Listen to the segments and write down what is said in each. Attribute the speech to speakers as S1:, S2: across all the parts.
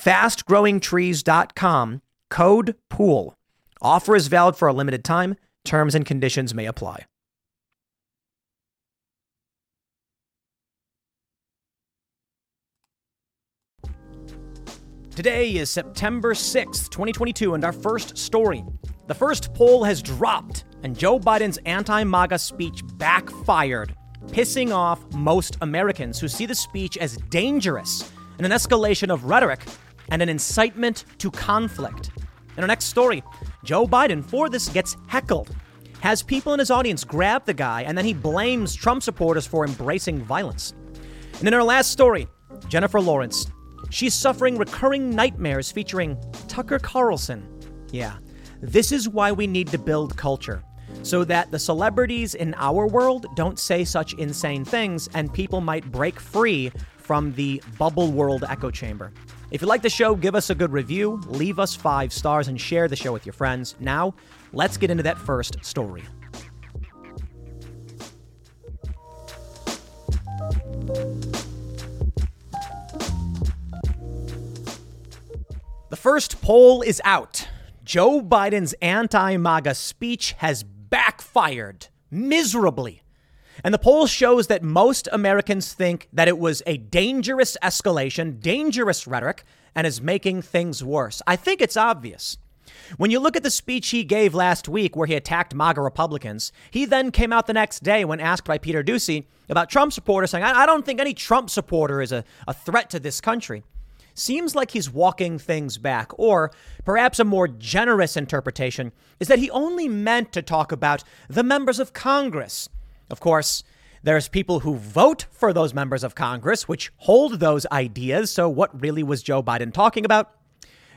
S1: fastgrowingtrees.com, code POOL. Offer is valid for a limited time. Terms and conditions may apply. Today is September 6th, 2022, and our first story. The first poll has dropped, and Joe Biden's anti MAGA speech backfired, pissing off most Americans who see the speech as dangerous and an escalation of rhetoric and an incitement to conflict. In our next story, Joe Biden, for this, gets heckled, has people in his audience grab the guy, and then he blames Trump supporters for embracing violence. And in our last story, Jennifer Lawrence, she's suffering recurring nightmares featuring Tucker Carlson. Yeah, this is why we need to build culture so that the celebrities in our world don't say such insane things and people might break free from the bubble world echo chamber. If you like the show, give us a good review, leave us five stars, and share the show with your friends. Now, let's get into that first story. The first poll is out. Joe Biden's anti MAGA speech has backfired miserably. And the poll shows that most Americans think that it was a dangerous escalation, dangerous rhetoric, and is making things worse. I think it's obvious. When you look at the speech he gave last week where he attacked MAGA Republicans, he then came out the next day when asked by Peter Doocy about Trump supporters, saying, I, don't think any Trump supporter is a, a threat to this country. Seems like he's walking things back, or perhaps a more generous interpretation is that he only meant to talk about the members of Congress of course, there's people who vote for those members of Congress, which hold those ideas. So, what really was Joe Biden talking about?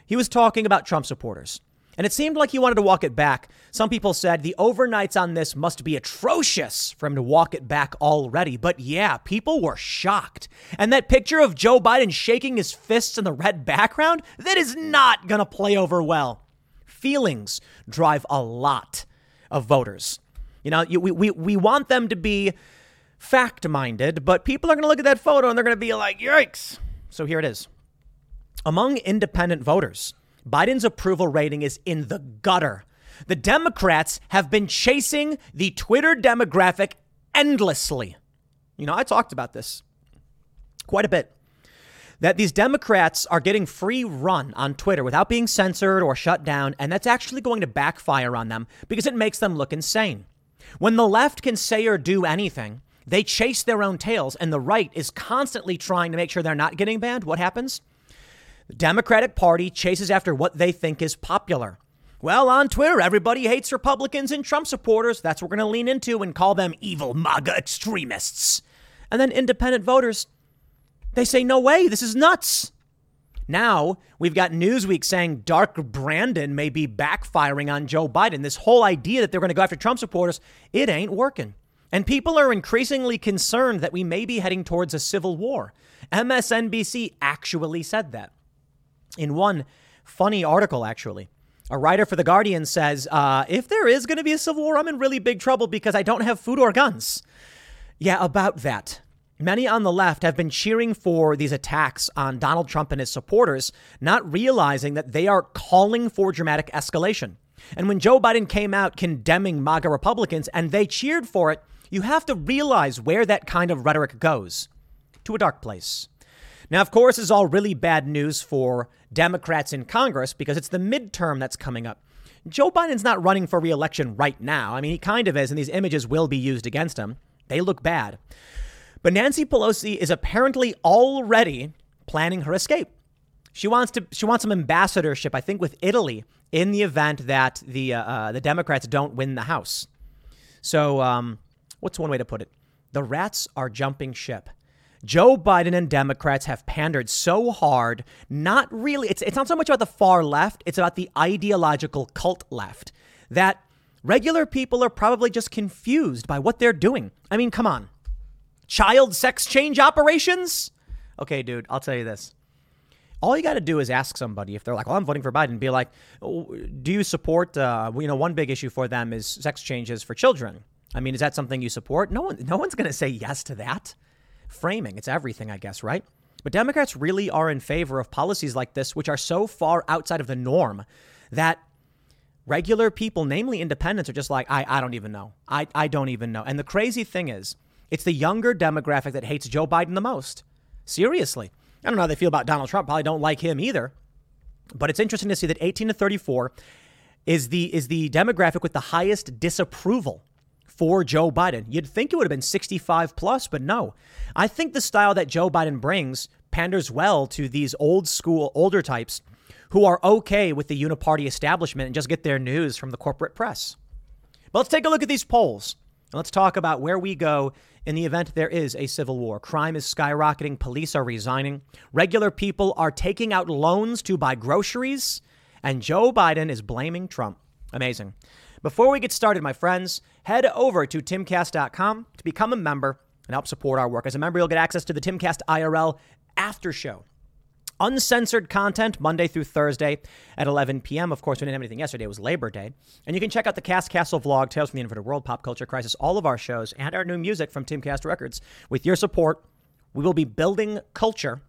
S1: He was talking about Trump supporters. And it seemed like he wanted to walk it back. Some people said the overnights on this must be atrocious for him to walk it back already. But yeah, people were shocked. And that picture of Joe Biden shaking his fists in the red background, that is not going to play over well. Feelings drive a lot of voters. You know, we, we, we want them to be fact minded, but people are going to look at that photo and they're going to be like, yikes. So here it is. Among independent voters, Biden's approval rating is in the gutter. The Democrats have been chasing the Twitter demographic endlessly. You know, I talked about this quite a bit. That these Democrats are getting free run on Twitter without being censored or shut down, and that's actually going to backfire on them because it makes them look insane. When the left can say or do anything, they chase their own tails, and the right is constantly trying to make sure they're not getting banned. What happens? The Democratic Party chases after what they think is popular. Well, on Twitter, everybody hates Republicans and Trump supporters. That's what we're going to lean into and call them evil MAGA extremists. And then independent voters, they say, no way, this is nuts. Now we've got Newsweek saying Dark Brandon may be backfiring on Joe Biden. This whole idea that they're going to go after Trump supporters, it ain't working. And people are increasingly concerned that we may be heading towards a civil war. MSNBC actually said that. In one funny article, actually, a writer for The Guardian says, uh, if there is going to be a civil war, I'm in really big trouble because I don't have food or guns. Yeah, about that. Many on the left have been cheering for these attacks on Donald Trump and his supporters, not realizing that they are calling for dramatic escalation. And when Joe Biden came out condemning MAGA Republicans and they cheered for it, you have to realize where that kind of rhetoric goes to a dark place. Now, of course, this is all really bad news for Democrats in Congress because it's the midterm that's coming up. Joe Biden's not running for reelection right now. I mean, he kind of is, and these images will be used against him. They look bad. But Nancy Pelosi is apparently already planning her escape. She wants to. She wants some ambassadorship, I think, with Italy in the event that the uh, uh, the Democrats don't win the House. So, um, what's one way to put it? The rats are jumping ship. Joe Biden and Democrats have pandered so hard, not really, it's, it's not so much about the far left, it's about the ideological cult left, that regular people are probably just confused by what they're doing. I mean, come on. Child sex change operations? Okay, dude, I'll tell you this. All you got to do is ask somebody if they're like, "Well, I'm voting for Biden." Be like, "Do you support?" Uh, you know, one big issue for them is sex changes for children. I mean, is that something you support? No one, no one's going to say yes to that. Framing, it's everything, I guess, right? But Democrats really are in favor of policies like this, which are so far outside of the norm that regular people, namely independents, are just like, I, I don't even know. I, I don't even know. And the crazy thing is, it's the younger demographic that hates Joe Biden the most. Seriously. I don't know how they feel about Donald Trump. Probably don't like him either. But it's interesting to see that 18 to 34 is the is the demographic with the highest disapproval for Joe Biden. You'd think it would have been 65 plus, but no. I think the style that Joe Biden brings panders well to these old school older types who are okay with the uniparty establishment and just get their news from the corporate press. But let's take a look at these polls. And let's talk about where we go in the event there is a civil war. Crime is skyrocketing, police are resigning, regular people are taking out loans to buy groceries, and Joe Biden is blaming Trump. Amazing. Before we get started, my friends, head over to timcast.com to become a member and help support our work. As a member, you'll get access to the Timcast IRL after show. Uncensored content Monday through Thursday at 11 p.m. Of course, we didn't have anything yesterday. It was Labor Day. And you can check out the Cast Castle vlog, Tales from the Inverted World, Pop Culture Crisis, all of our shows, and our new music from Timcast Records. With your support, we will be building culture,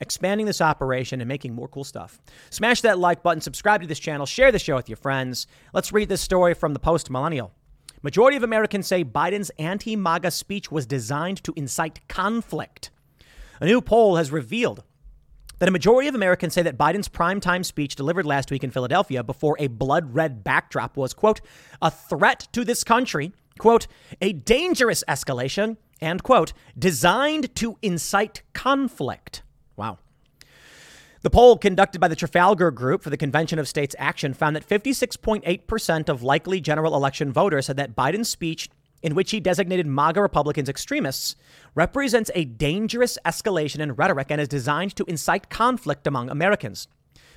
S1: expanding this operation, and making more cool stuff. Smash that like button, subscribe to this channel, share the show with your friends. Let's read this story from the Post Millennial. Majority of Americans say Biden's anti MAGA speech was designed to incite conflict. A new poll has revealed that a majority of Americans say that Biden's primetime speech delivered last week in Philadelphia before a blood red backdrop was, quote, a threat to this country, quote, a dangerous escalation, and, quote, designed to incite conflict. Wow. The poll conducted by the Trafalgar Group for the Convention of States Action found that 56.8% of likely general election voters said that Biden's speech in which he designated MAGA Republicans extremists, represents a dangerous escalation in rhetoric and is designed to incite conflict among Americans.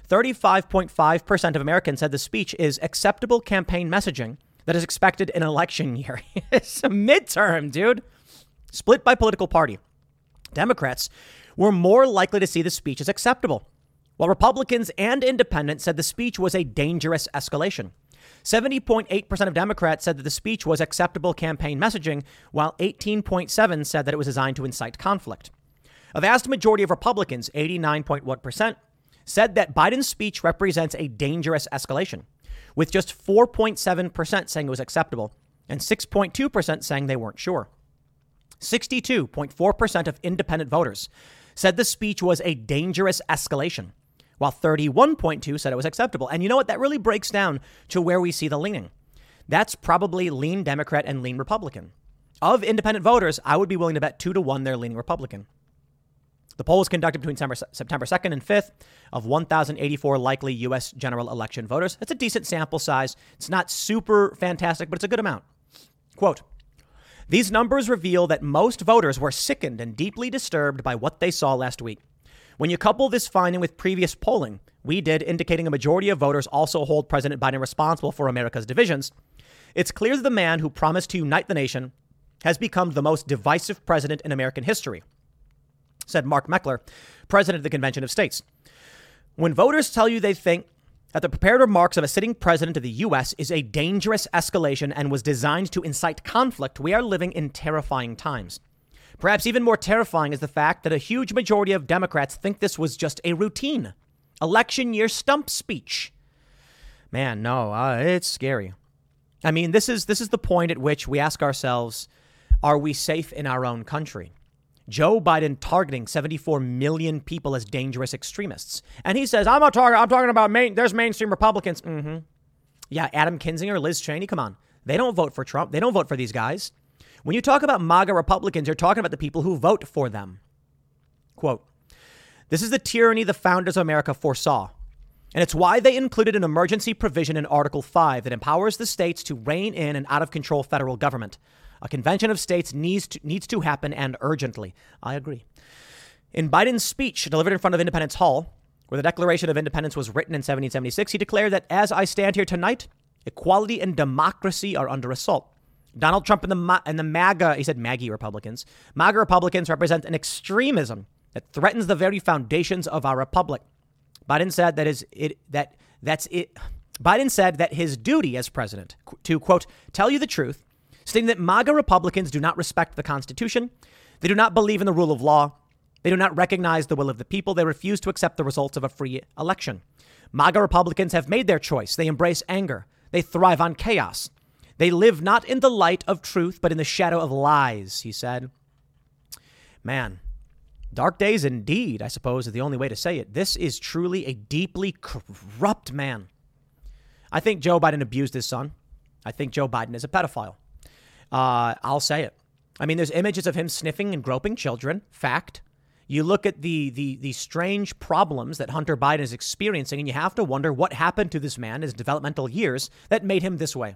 S1: 35.5% of Americans said the speech is acceptable campaign messaging that is expected in an election year. it's a midterm, dude. Split by political party. Democrats were more likely to see the speech as acceptable, while Republicans and independents said the speech was a dangerous escalation. 70.8% of Democrats said that the speech was acceptable campaign messaging, while 18.7 said that it was designed to incite conflict. A vast majority of Republicans, 89.1%, said that Biden's speech represents a dangerous escalation, with just 4.7% saying it was acceptable and 6.2% saying they weren't sure. 62.4% of independent voters said the speech was a dangerous escalation, while 31.2 said it was acceptable. And you know what? That really breaks down to where we see the leaning. That's probably lean Democrat and lean Republican. Of independent voters, I would be willing to bet two to one they're leaning Republican. The poll was conducted between September 2nd and 5th of 1,084 likely U.S. general election voters. That's a decent sample size. It's not super fantastic, but it's a good amount. Quote These numbers reveal that most voters were sickened and deeply disturbed by what they saw last week. When you couple this finding with previous polling we did indicating a majority of voters also hold President Biden responsible for America's divisions, it's clear that the man who promised to unite the nation has become the most divisive president in American history, said Mark Meckler, president of the Convention of States. When voters tell you they think that the prepared remarks of a sitting president of the U.S. is a dangerous escalation and was designed to incite conflict, we are living in terrifying times. Perhaps even more terrifying is the fact that a huge majority of Democrats think this was just a routine election year stump speech. Man, no, uh, it's scary. I mean, this is this is the point at which we ask ourselves, are we safe in our own country? Joe Biden targeting 74 million people as dangerous extremists. And he says, I'm not talking, I'm talking about main, there's mainstream Republicans. Mm-hmm. Yeah, Adam Kinzinger, Liz Cheney, come on. They don't vote for Trump. They don't vote for these guys. When you talk about MAGA Republicans, you're talking about the people who vote for them. Quote This is the tyranny the founders of America foresaw. And it's why they included an emergency provision in Article 5 that empowers the states to rein in an out of control federal government. A convention of states needs to, needs to happen and urgently. I agree. In Biden's speech delivered in front of Independence Hall, where the Declaration of Independence was written in 1776, he declared that as I stand here tonight, equality and democracy are under assault. Donald Trump and the, and the MAGA, he said MAGA Republicans, MAGA Republicans represent an extremism that threatens the very foundations of our republic. Biden said that is it that that's it. Biden said that his duty as president to quote tell you the truth, stating that MAGA Republicans do not respect the Constitution, they do not believe in the rule of law, they do not recognize the will of the people, they refuse to accept the results of a free election. MAGA Republicans have made their choice. They embrace anger. They thrive on chaos. They live not in the light of truth, but in the shadow of lies, he said. Man, dark days indeed, I suppose, is the only way to say it. This is truly a deeply corrupt man. I think Joe Biden abused his son. I think Joe Biden is a pedophile. Uh, I'll say it. I mean, there's images of him sniffing and groping children. Fact. You look at the, the, the strange problems that Hunter Biden is experiencing, and you have to wonder what happened to this man in his developmental years that made him this way.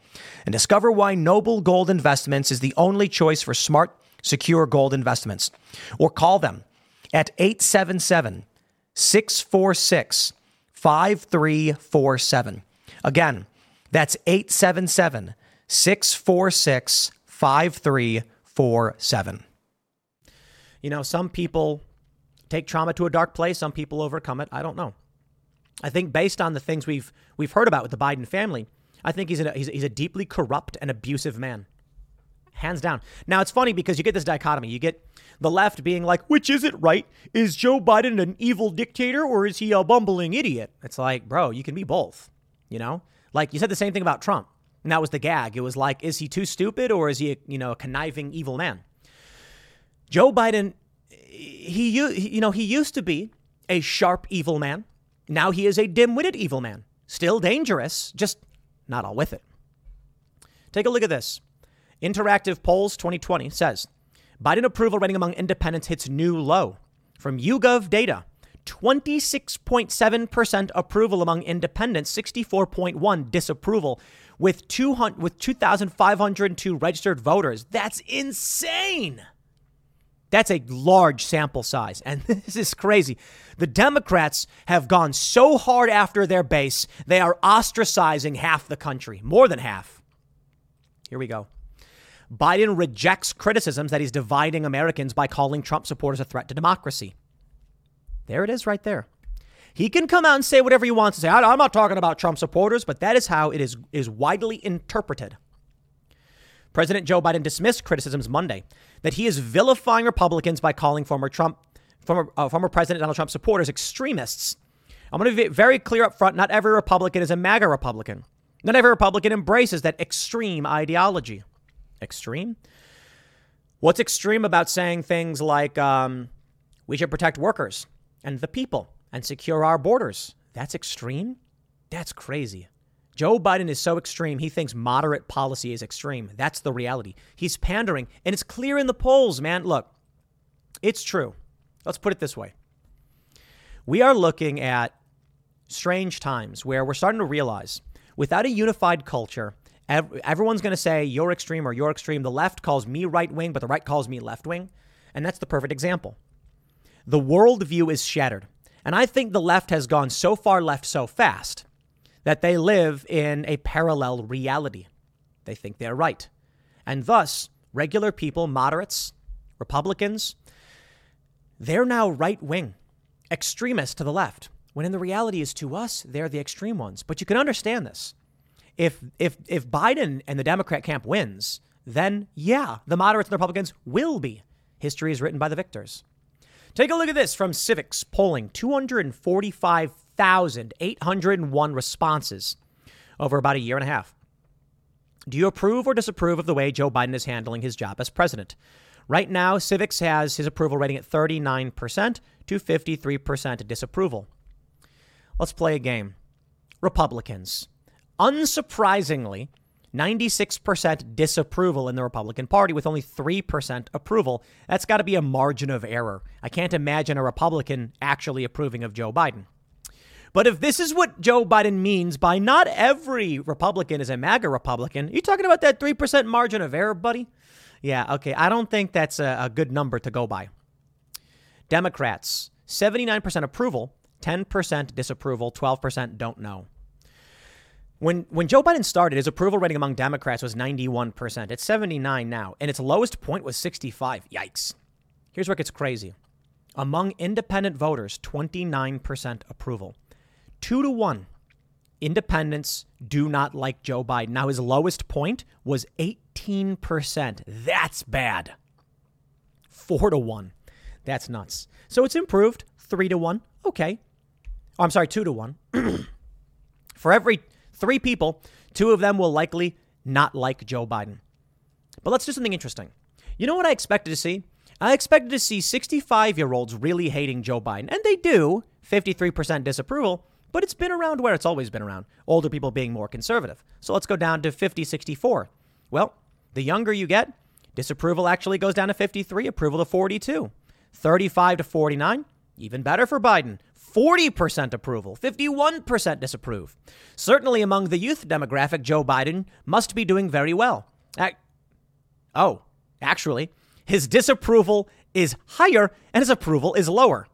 S1: and discover why Noble Gold Investments is the only choice for smart, secure gold investments. Or call them at 877 646 5347. Again, that's 877 646 5347. You know, some people take trauma to a dark place, some people overcome it. I don't know. I think based on the things we've we've heard about with the Biden family, I think he's a, he's, he's a deeply corrupt and abusive man. Hands down. Now, it's funny because you get this dichotomy. You get the left being like, which is it right? Is Joe Biden an evil dictator or is he a bumbling idiot? It's like, bro, you can be both. You know? Like you said the same thing about Trump. And that was the gag. It was like, is he too stupid or is he, a, you know, a conniving evil man? Joe Biden, he, you know, he used to be a sharp evil man. Now he is a dim-witted evil man. Still dangerous, just not all with it. Take a look at this. Interactive Polls 2020 says Biden approval rating among independents hits new low. From YouGov data, 26.7% approval among independents, 64.1 disapproval with 200 with 2502 registered voters. That's insane. That's a large sample size. And this is crazy. The Democrats have gone so hard after their base, they are ostracizing half the country, more than half. Here we go. Biden rejects criticisms that he's dividing Americans by calling Trump supporters a threat to democracy. There it is right there. He can come out and say whatever he wants to say. I'm not talking about Trump supporters, but that is how it is, is widely interpreted. President Joe Biden dismissed criticisms Monday that he is vilifying Republicans by calling former Trump, former, uh, former President Donald Trump supporters extremists. I'm going to be very clear up front. Not every Republican is a MAGA Republican. Not every Republican embraces that extreme ideology. Extreme? What's extreme about saying things like um, we should protect workers and the people and secure our borders? That's extreme? That's crazy. Joe Biden is so extreme, he thinks moderate policy is extreme. That's the reality. He's pandering, and it's clear in the polls, man. Look, it's true. Let's put it this way we are looking at strange times where we're starting to realize without a unified culture everyone's going to say you're extreme or you're extreme. The left calls me right wing, but the right calls me left wing. And that's the perfect example. The worldview is shattered. And I think the left has gone so far left so fast that they live in a parallel reality. They think they're right. And thus, regular people, moderates, Republicans, they're now right wing, extremists to the left, when in the reality is to us, they're the extreme ones. But you can understand this. If, if, if Biden and the Democrat camp wins, then yeah, the moderates and Republicans will be. History is written by the victors. Take a look at this from Civiqs polling 245,801 responses over about a year and a half. Do you approve or disapprove of the way Joe Biden is handling his job as president? Right now, Civiqs has his approval rating at 39% to 53% disapproval. Let's play a game. Republicans. Unsurprisingly, 96% disapproval in the Republican Party with only 3% approval. That's got to be a margin of error. I can't imagine a Republican actually approving of Joe Biden. But if this is what Joe Biden means by not every Republican is a MAGA Republican, you talking about that 3% margin of error, buddy? Yeah, okay. I don't think that's a, a good number to go by. Democrats, 79% approval, 10% disapproval, 12% don't know. When, when Joe Biden started, his approval rating among Democrats was 91%. It's 79 now, and its lowest point was 65. Yikes. Here's where it gets crazy. Among independent voters, 29% approval. Two to one. Independents do not like Joe Biden. Now, his lowest point was 18%. That's bad. Four to one. That's nuts. So it's improved. Three to one. Okay. Oh, I'm sorry, two to one. For every three people, two of them will likely not like Joe Biden. But let's do something interesting. You know what I expected to see? I expected to see 65 year olds really hating Joe Biden, and they do, 53% disapproval, but it's been around where it's always been around, older people being more conservative. So let's go down to 50 64. Well, the younger you get, disapproval actually goes down to 53, approval to 42. 35 to 49, even better for Biden. 40% approval, 51% disapprove. Certainly among the youth demographic, Joe Biden must be doing very well. oh, actually, his disapproval is higher and his approval is lower.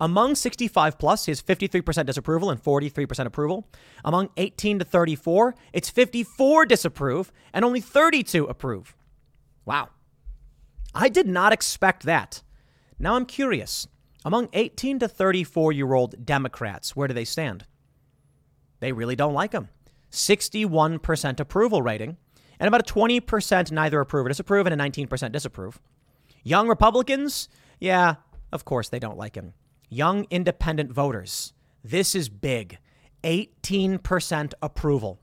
S1: Among 65 plus, his 53% disapproval and 43% approval. Among 18 to 34, it's 54 disapprove and only 32 approve. Wow. I did not expect that. Now I'm curious. Among 18 to 34 year old Democrats, where do they stand? They really don't like him. 61% approval rating, and about a 20% neither approve or disapprove, and a 19% disapprove. Young Republicans, yeah, of course they don't like him. Young independent voters, this is big. 18% approval.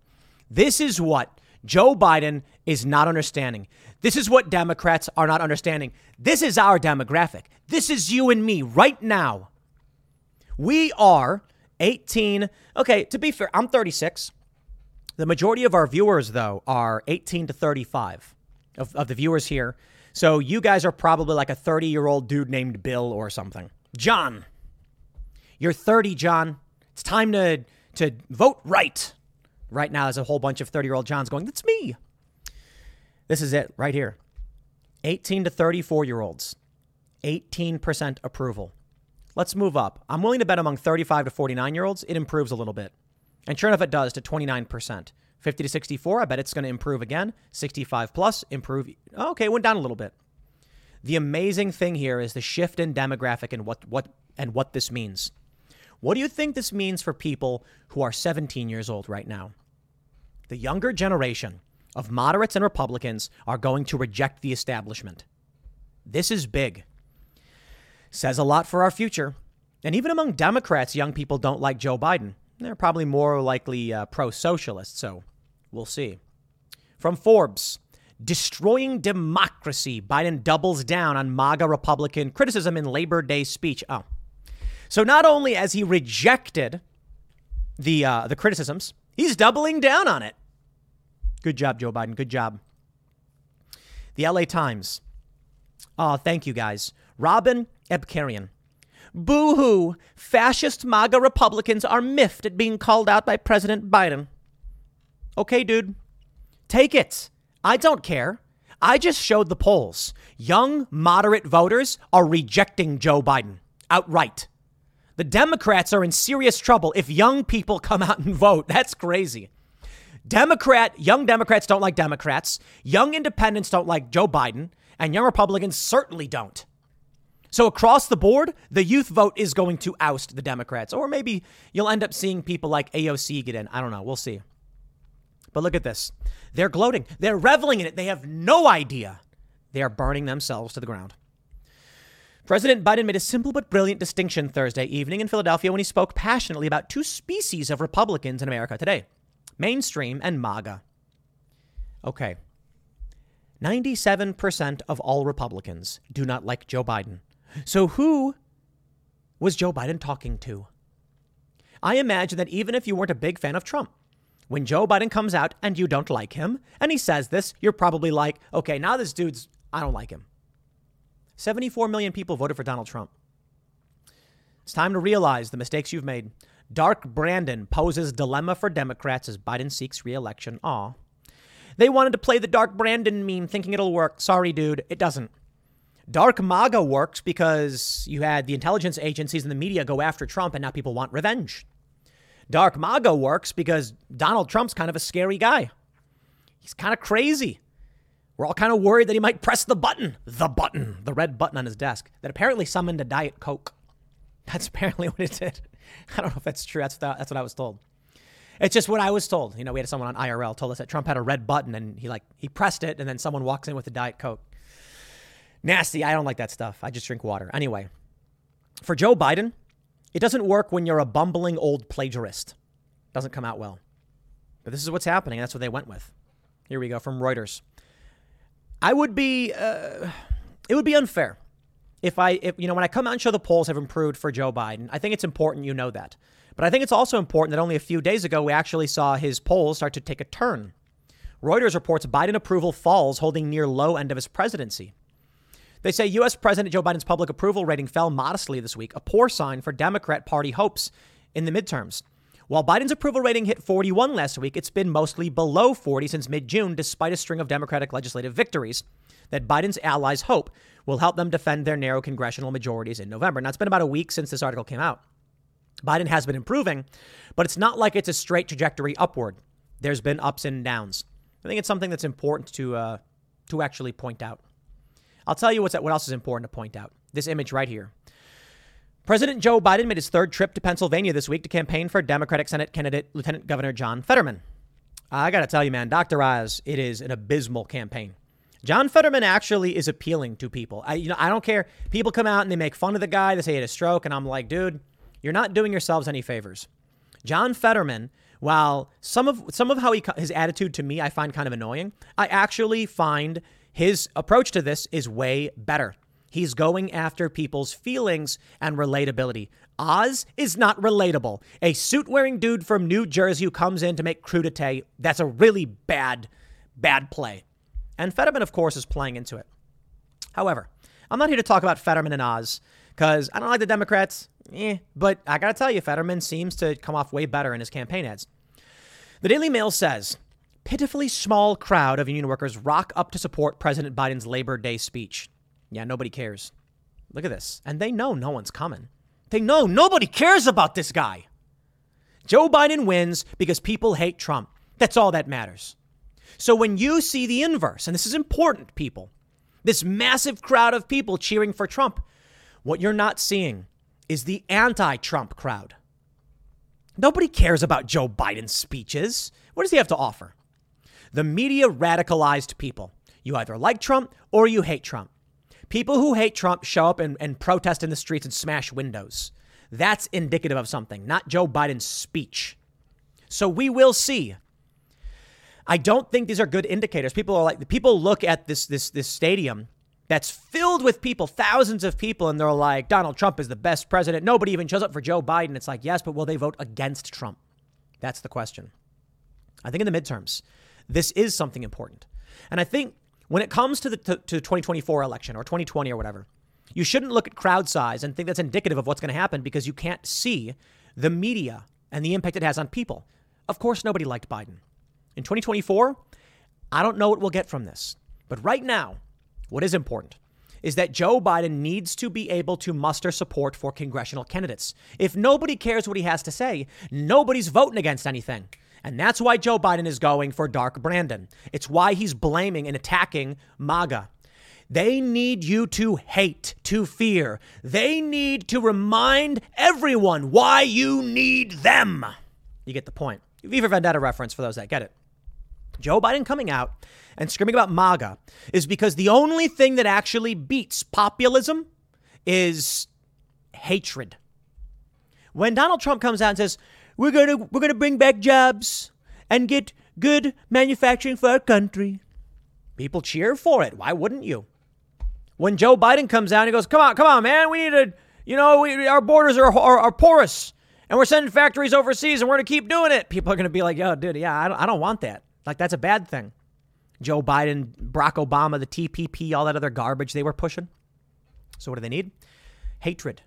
S1: This is what Joe Biden is not understanding. This is what Democrats are not understanding. This is our demographic. This is you and me right now. We are 18. Okay, to be fair, I'm 36. The majority of our viewers, though, are 18 to 35 of, of the viewers here. So you guys are probably like a 30 year old dude named Bill or something. John, you're 30, John. It's time to, to vote right. Right now, there's a whole bunch of 30 year old Johns going, That's me. This is it right here 18 to 34 year olds, 18% approval. Let's move up. I'm willing to bet among 35 to 49 year olds, it improves a little bit. And sure enough, it does to 29%. 50 to 64, I bet it's going to improve again. 65 plus, improve. Okay, it went down a little bit. The amazing thing here is the shift in demographic and what, what, and what this means. What do you think this means for people who are 17 years old right now? The younger generation of moderates and Republicans are going to reject the establishment. This is big. Says a lot for our future. And even among Democrats, young people don't like Joe Biden. They're probably more likely uh, pro socialist, so we'll see. From Forbes Destroying Democracy. Biden doubles down on MAGA Republican criticism in Labor Day speech. Oh, so not only has he rejected the uh, the criticisms, he's doubling down on it. Good job, Joe Biden. Good job. The LA Times. Oh, thank you guys. Robin Abcarian. Boo hoo. Fascist MAGA Republicans are miffed at being called out by President Biden. Okay, dude. Take it. I don't care. I just showed the polls. Young, moderate voters are rejecting Joe Biden outright. The Democrats are in serious trouble if young people come out and vote. That's crazy. Democrat, young Democrats don't like Democrats. Young independents don't like Joe Biden, and young Republicans certainly don't. So across the board, the youth vote is going to oust the Democrats, or maybe you'll end up seeing people like AOC get in. I don't know. We'll see. But look at this. They're gloating. They're reveling in it. They have no idea. They are burning themselves to the ground. President Biden made a simple but brilliant distinction Thursday evening in Philadelphia when he spoke passionately about two species of Republicans in America today mainstream and MAGA. Okay. 97% of all Republicans do not like Joe Biden. So who was Joe Biden talking to? I imagine that even if you weren't a big fan of Trump, when Joe Biden comes out and you don't like him, and he says this, you're probably like, okay, now this dude's, I don't like him. 74 million people voted for Donald Trump. It's time to realize the mistakes you've made. Dark Brandon poses dilemma for Democrats as Biden seeks reelection. Aw. They wanted to play the Dark Brandon meme thinking it'll work. Sorry, dude, it doesn't. Dark MAGA works because you had the intelligence agencies and the media go after Trump and now people want revenge. Dark MAGA works because Donald Trump's kind of a scary guy. He's kind of crazy. We're all kind of worried that he might press the button, the button, the red button on his desk that apparently summoned a Diet Coke. That's apparently what it did. I don't know if that's true. That's, the, that's what I was told. It's just what I was told. You know, we had someone on IRL told us that Trump had a red button and he like he pressed it and then someone walks in with a Diet Coke. Nasty. I don't like that stuff. I just drink water. Anyway, for Joe Biden, it doesn't work when you're a bumbling old plagiarist. Doesn't come out well. But this is what's happening. That's what they went with. Here we go from Reuters. I would be, uh, it would be unfair if I, if, you know, when I come out and show the polls have improved for Joe Biden, I think it's important you know that. But I think it's also important that only a few days ago we actually saw his polls start to take a turn. Reuters reports Biden approval falls, holding near low end of his presidency. They say U.S. President Joe Biden's public approval rating fell modestly this week, a poor sign for Democrat Party hopes in the midterms. While Biden's approval rating hit 41 last week, it's been mostly below 40 since mid June, despite a string of Democratic legislative victories that Biden's allies hope will help them defend their narrow congressional majorities in November. Now, it's been about a week since this article came out. Biden has been improving, but it's not like it's a straight trajectory upward. There's been ups and downs. I think it's something that's important to, uh, to actually point out. I'll tell you what's, what else is important to point out. This image right here. President Joe Biden made his third trip to Pennsylvania this week to campaign for Democratic Senate candidate Lieutenant Governor John Fetterman. I got to tell you, man, Dr. Oz, it is an abysmal campaign. John Fetterman actually is appealing to people. I, you know, I don't care. People come out and they make fun of the guy. They say he had a stroke, and I'm like, dude, you're not doing yourselves any favors. John Fetterman, while some of some of how he his attitude to me I find kind of annoying, I actually find his approach to this is way better. He's going after people's feelings and relatability. Oz is not relatable. A suit wearing dude from New Jersey who comes in to make crudité, that's a really bad, bad play. And Fetterman, of course, is playing into it. However, I'm not here to talk about Fetterman and Oz because I don't like the Democrats, eh, but I got to tell you, Fetterman seems to come off way better in his campaign ads. The Daily Mail says pitifully small crowd of union workers rock up to support President Biden's Labor Day speech. Yeah, nobody cares. Look at this. And they know no one's coming. They know nobody cares about this guy. Joe Biden wins because people hate Trump. That's all that matters. So when you see the inverse, and this is important, people, this massive crowd of people cheering for Trump, what you're not seeing is the anti Trump crowd. Nobody cares about Joe Biden's speeches. What does he have to offer? The media radicalized people. You either like Trump or you hate Trump. People who hate Trump show up and, and protest in the streets and smash windows. That's indicative of something, not Joe Biden's speech. So we will see. I don't think these are good indicators. People are like people look at this this this stadium that's filled with people, thousands of people, and they're like, Donald Trump is the best president. Nobody even shows up for Joe Biden. It's like, yes, but will they vote against Trump? That's the question. I think in the midterms, this is something important. And I think when it comes to the to, to 2024 election or 2020 or whatever, you shouldn't look at crowd size and think that's indicative of what's going to happen because you can't see the media and the impact it has on people. Of course, nobody liked Biden. In 2024, I don't know what we'll get from this. But right now, what is important is that Joe Biden needs to be able to muster support for congressional candidates. If nobody cares what he has to say, nobody's voting against anything. And that's why Joe Biden is going for Dark Brandon. It's why he's blaming and attacking MAGA. They need you to hate, to fear. They need to remind everyone why you need them. You get the point. V for Vendetta reference for those that get it. Joe Biden coming out and screaming about MAGA is because the only thing that actually beats populism is hatred. When Donald Trump comes out and says, "We're to we're to bring back jobs and get good manufacturing for our country." People cheer for it. Why wouldn't you? When Joe Biden comes out he goes, "Come on, come on, man. We need to, you know, we, our borders are, are, are porous and we're sending factories overseas and we're to keep doing it." People are to be like, "Yo, dude, yeah, I don't, I don't want that." Like that's a bad thing. Joe Biden, Barack Obama, the TPP, all that other garbage they were pushing. So, what do they need? Hatred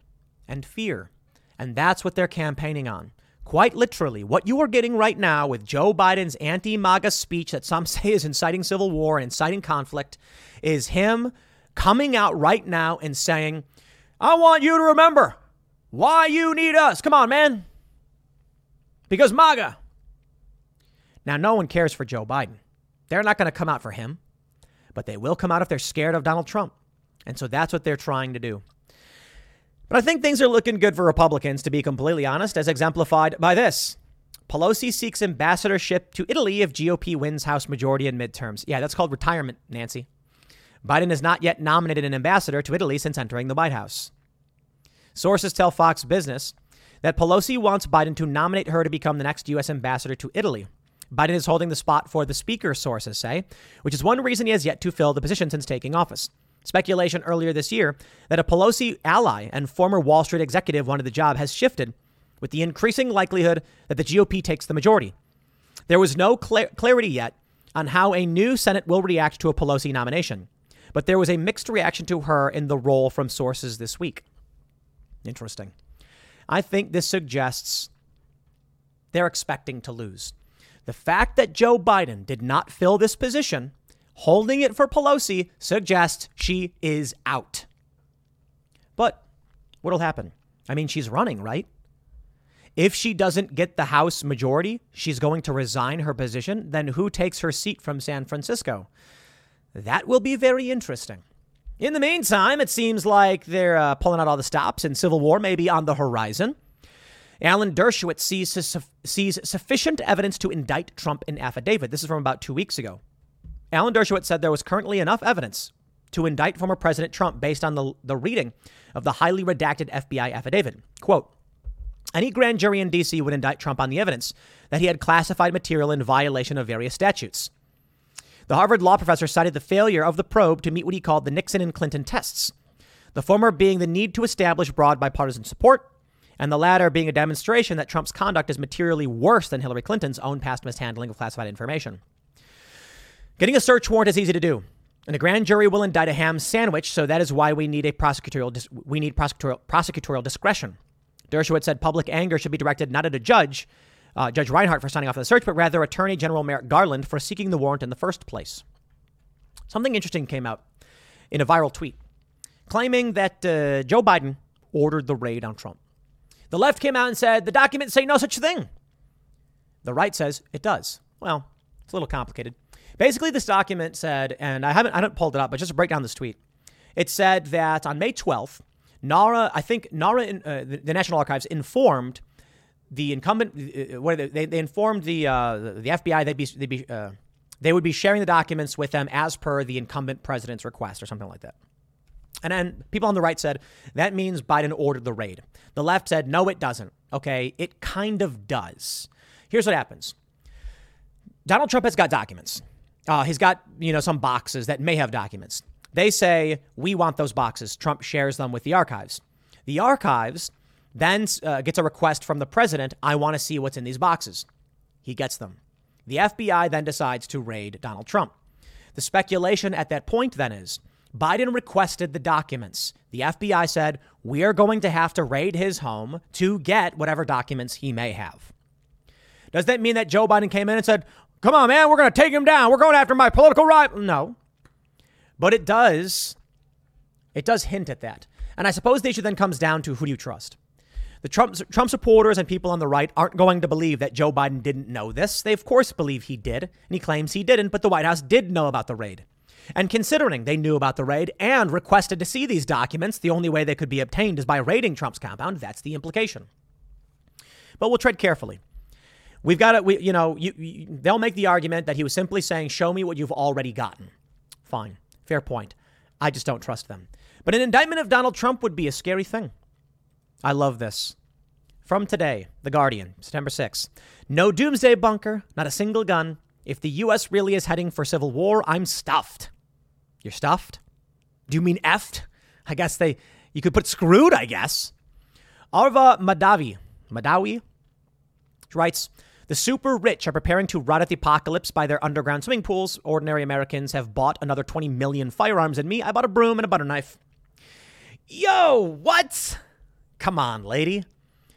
S1: and fear. And that's what they're campaigning on. Quite literally, what you are getting right now with Joe Biden's anti MAGA speech that some say is inciting civil war and inciting conflict is him coming out right now and saying, I want you to remember why you need us. Come on, man. Because MAGA. Now, no one cares for Joe Biden. They're not going to come out for him, but they will come out if they're scared of Donald Trump. And so that's what they're trying to do. But I think things are looking good for Republicans, to be completely honest, as exemplified by this. Pelosi seeks ambassadorship to Italy if GOP wins House majority in midterms. Yeah, that's called retirement, Nancy. Biden has not yet nominated an ambassador to Italy since entering the White House. Sources tell Fox Business that Pelosi wants Biden to nominate her to become the next U.S. ambassador to Italy. Biden is holding the spot for the speaker, sources say, which is one reason he has yet to fill the position since taking office. Speculation earlier this year that a Pelosi ally and former Wall Street executive wanted the job has shifted with the increasing likelihood that the GOP takes the majority. There was no cl- clarity yet on how a new Senate will react to a Pelosi nomination, but there was a mixed reaction to her in the role from sources this week. Interesting. I think this suggests they're expecting to lose. The fact that Joe Biden did not fill this position, holding it for Pelosi, suggests she is out. But what'll happen? I mean, she's running, right? If she doesn't get the House majority, she's going to resign her position. Then who takes her seat from San Francisco? That will be very interesting. In the meantime, it seems like they're uh, pulling out all the stops and civil war may be on the horizon. Alan Dershowitz sees, sees sufficient evidence to indict Trump in affidavit. This is from about two weeks ago. Alan Dershowitz said there was currently enough evidence to indict former President Trump based on the, the reading of the highly redacted FBI affidavit. Quote, any grand jury in D.C. would indict Trump on the evidence that he had classified material in violation of various statutes. The Harvard law professor cited the failure of the probe to meet what he called the Nixon and Clinton tests, the former being the need to establish broad bipartisan support, and the latter being a demonstration that Trump's conduct is materially worse than Hillary Clinton's own past mishandling of classified information. Getting a search warrant is easy to do, and the grand jury will indict a ham sandwich, so that is why we need a prosecutorial we need prosecutorial, prosecutorial discretion. Dershowitz said public anger should be directed not at a judge, uh, Judge Reinhart for signing off on the search, but rather Attorney General Merrick Garland for seeking the warrant in the first place. Something interesting came out in a viral tweet claiming that uh, Joe Biden ordered the raid on Trump. The left came out and said the documents say no such thing. The right says it does. Well, it's a little complicated. Basically, this document said, and I haven't I haven't pulled it up, but just to break down this tweet, it said that on May 12th, NARA, I think NARA, uh, the, the, National Archives, informed the incumbent. Uh, what they, they, they informed the uh, the FBI they'd be they'd be uh, they would be sharing the documents with them as per the incumbent president's request or something like that. And then people on the right said that means Biden ordered the raid. The left said, no, it doesn't. Okay, it kind of does. Here's what happens Donald Trump has got documents. Uh, he's got, you know, some boxes that may have documents. They say, we want those boxes. Trump shares them with the archives. The archives then uh, gets a request from the president I want to see what's in these boxes. He gets them. The FBI then decides to raid Donald Trump. The speculation at that point then is Biden requested the documents. The FBI said, We are going to have to raid his home to get whatever documents he may have. Does that mean that Joe Biden came in and said, come on, man, we're going to take him down. We're going after my political rival. No. But it does, it does hint at that. And I suppose the issue then comes down to who do you trust? The Trump, Trump supporters and people on the right aren't going to believe that Joe Biden didn't know this. They, of course, believe he did, and he claims he didn't, but the White House did know about the raid. And considering they knew about the raid and requested to see these documents, the only way they could be obtained is by raiding Trump's compound. That's the implication. But we'll tread carefully. We've got to, we, you know, you, you, they'll make the argument that he was simply saying, show me what you've already gotten. Fine. Fair point. I just don't trust them. But an indictment of Donald Trump would be a scary thing. I love this. From today, The Guardian, September 6th. No doomsday bunker, not a single gun. If the U.S. really is heading for civil war, I'm stuffed. You're stuffed? Do you mean effed? I guess they, you could put screwed, I guess. Arva Madavi, Mahdawi, writes, the super rich are preparing to rot at the apocalypse by their underground swimming pools. Ordinary Americans have bought another 20 million firearms, and me, I bought a broom and a butter knife. Yo, what? Come on, lady.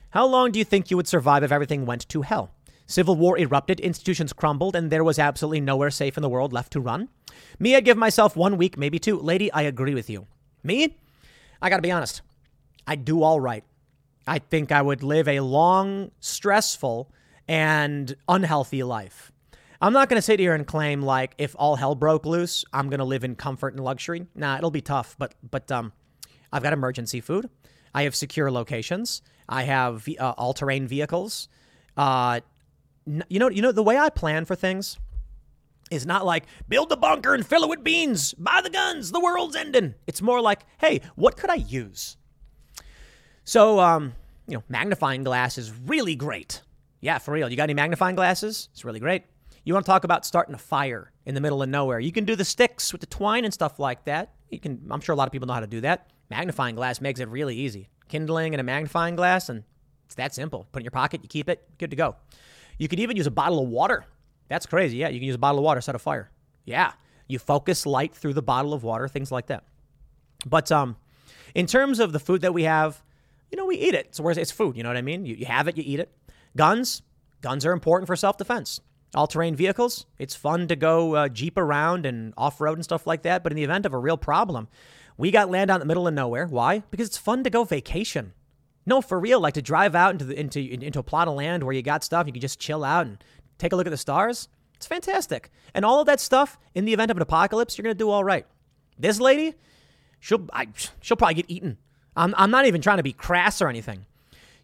S1: How long do you think you would survive if everything went to hell? Civil war erupted, institutions crumbled, and there was absolutely nowhere safe in the world left to run. Me, I'd give myself one week, maybe two. Lady, I agree with you. Me, I gotta be honest. I'd do all right. I think I would live a long, stressful, and unhealthy life. I'm not going to sit here and claim like if all hell broke loose, I'm going to live in comfort and luxury. Nah, it'll be tough, but but um, I've got emergency food. I have secure locations. I have uh, all-terrain vehicles. Uh, you know, you know the way I plan for things is not like build the bunker and fill it with beans, buy the guns, the world's ending. It's more like, hey, what could I use? So, um, you know, magnifying glass is really great. Yeah, for real. You got any magnifying glasses? It's really great. You want to talk about starting a fire in the middle of nowhere? You can do the sticks with the twine and stuff like that. You can. I'm sure a lot of people know how to do that. Magnifying glass makes it really easy. Kindling and a magnifying glass, and it's that simple. Put it in your pocket, you keep it, good to go. You could even use a bottle of water. That's crazy. Yeah, you can use a bottle of water, set a fire. Yeah, you focus light through the bottle of water, things like that. But um, in terms of the food that we have, you know, we eat it. So it's food. You know what I mean? You, you have it, you eat it. Guns, guns are important for self defense. All terrain vehicles, it's fun to go uh, Jeep around and off road and stuff like that. But in the event of a real problem, we got land out in the middle of nowhere. Why? Because it's fun to go vacation. No, for real, like to drive out into the, into into a plot of land where you got stuff, you can just chill out and take a look at the stars. It's fantastic. And all of that stuff, in the event of an apocalypse, you're gonna do all right. This lady, she'll I, she'll probably get eaten. I'm I'm not even trying to be crass or anything.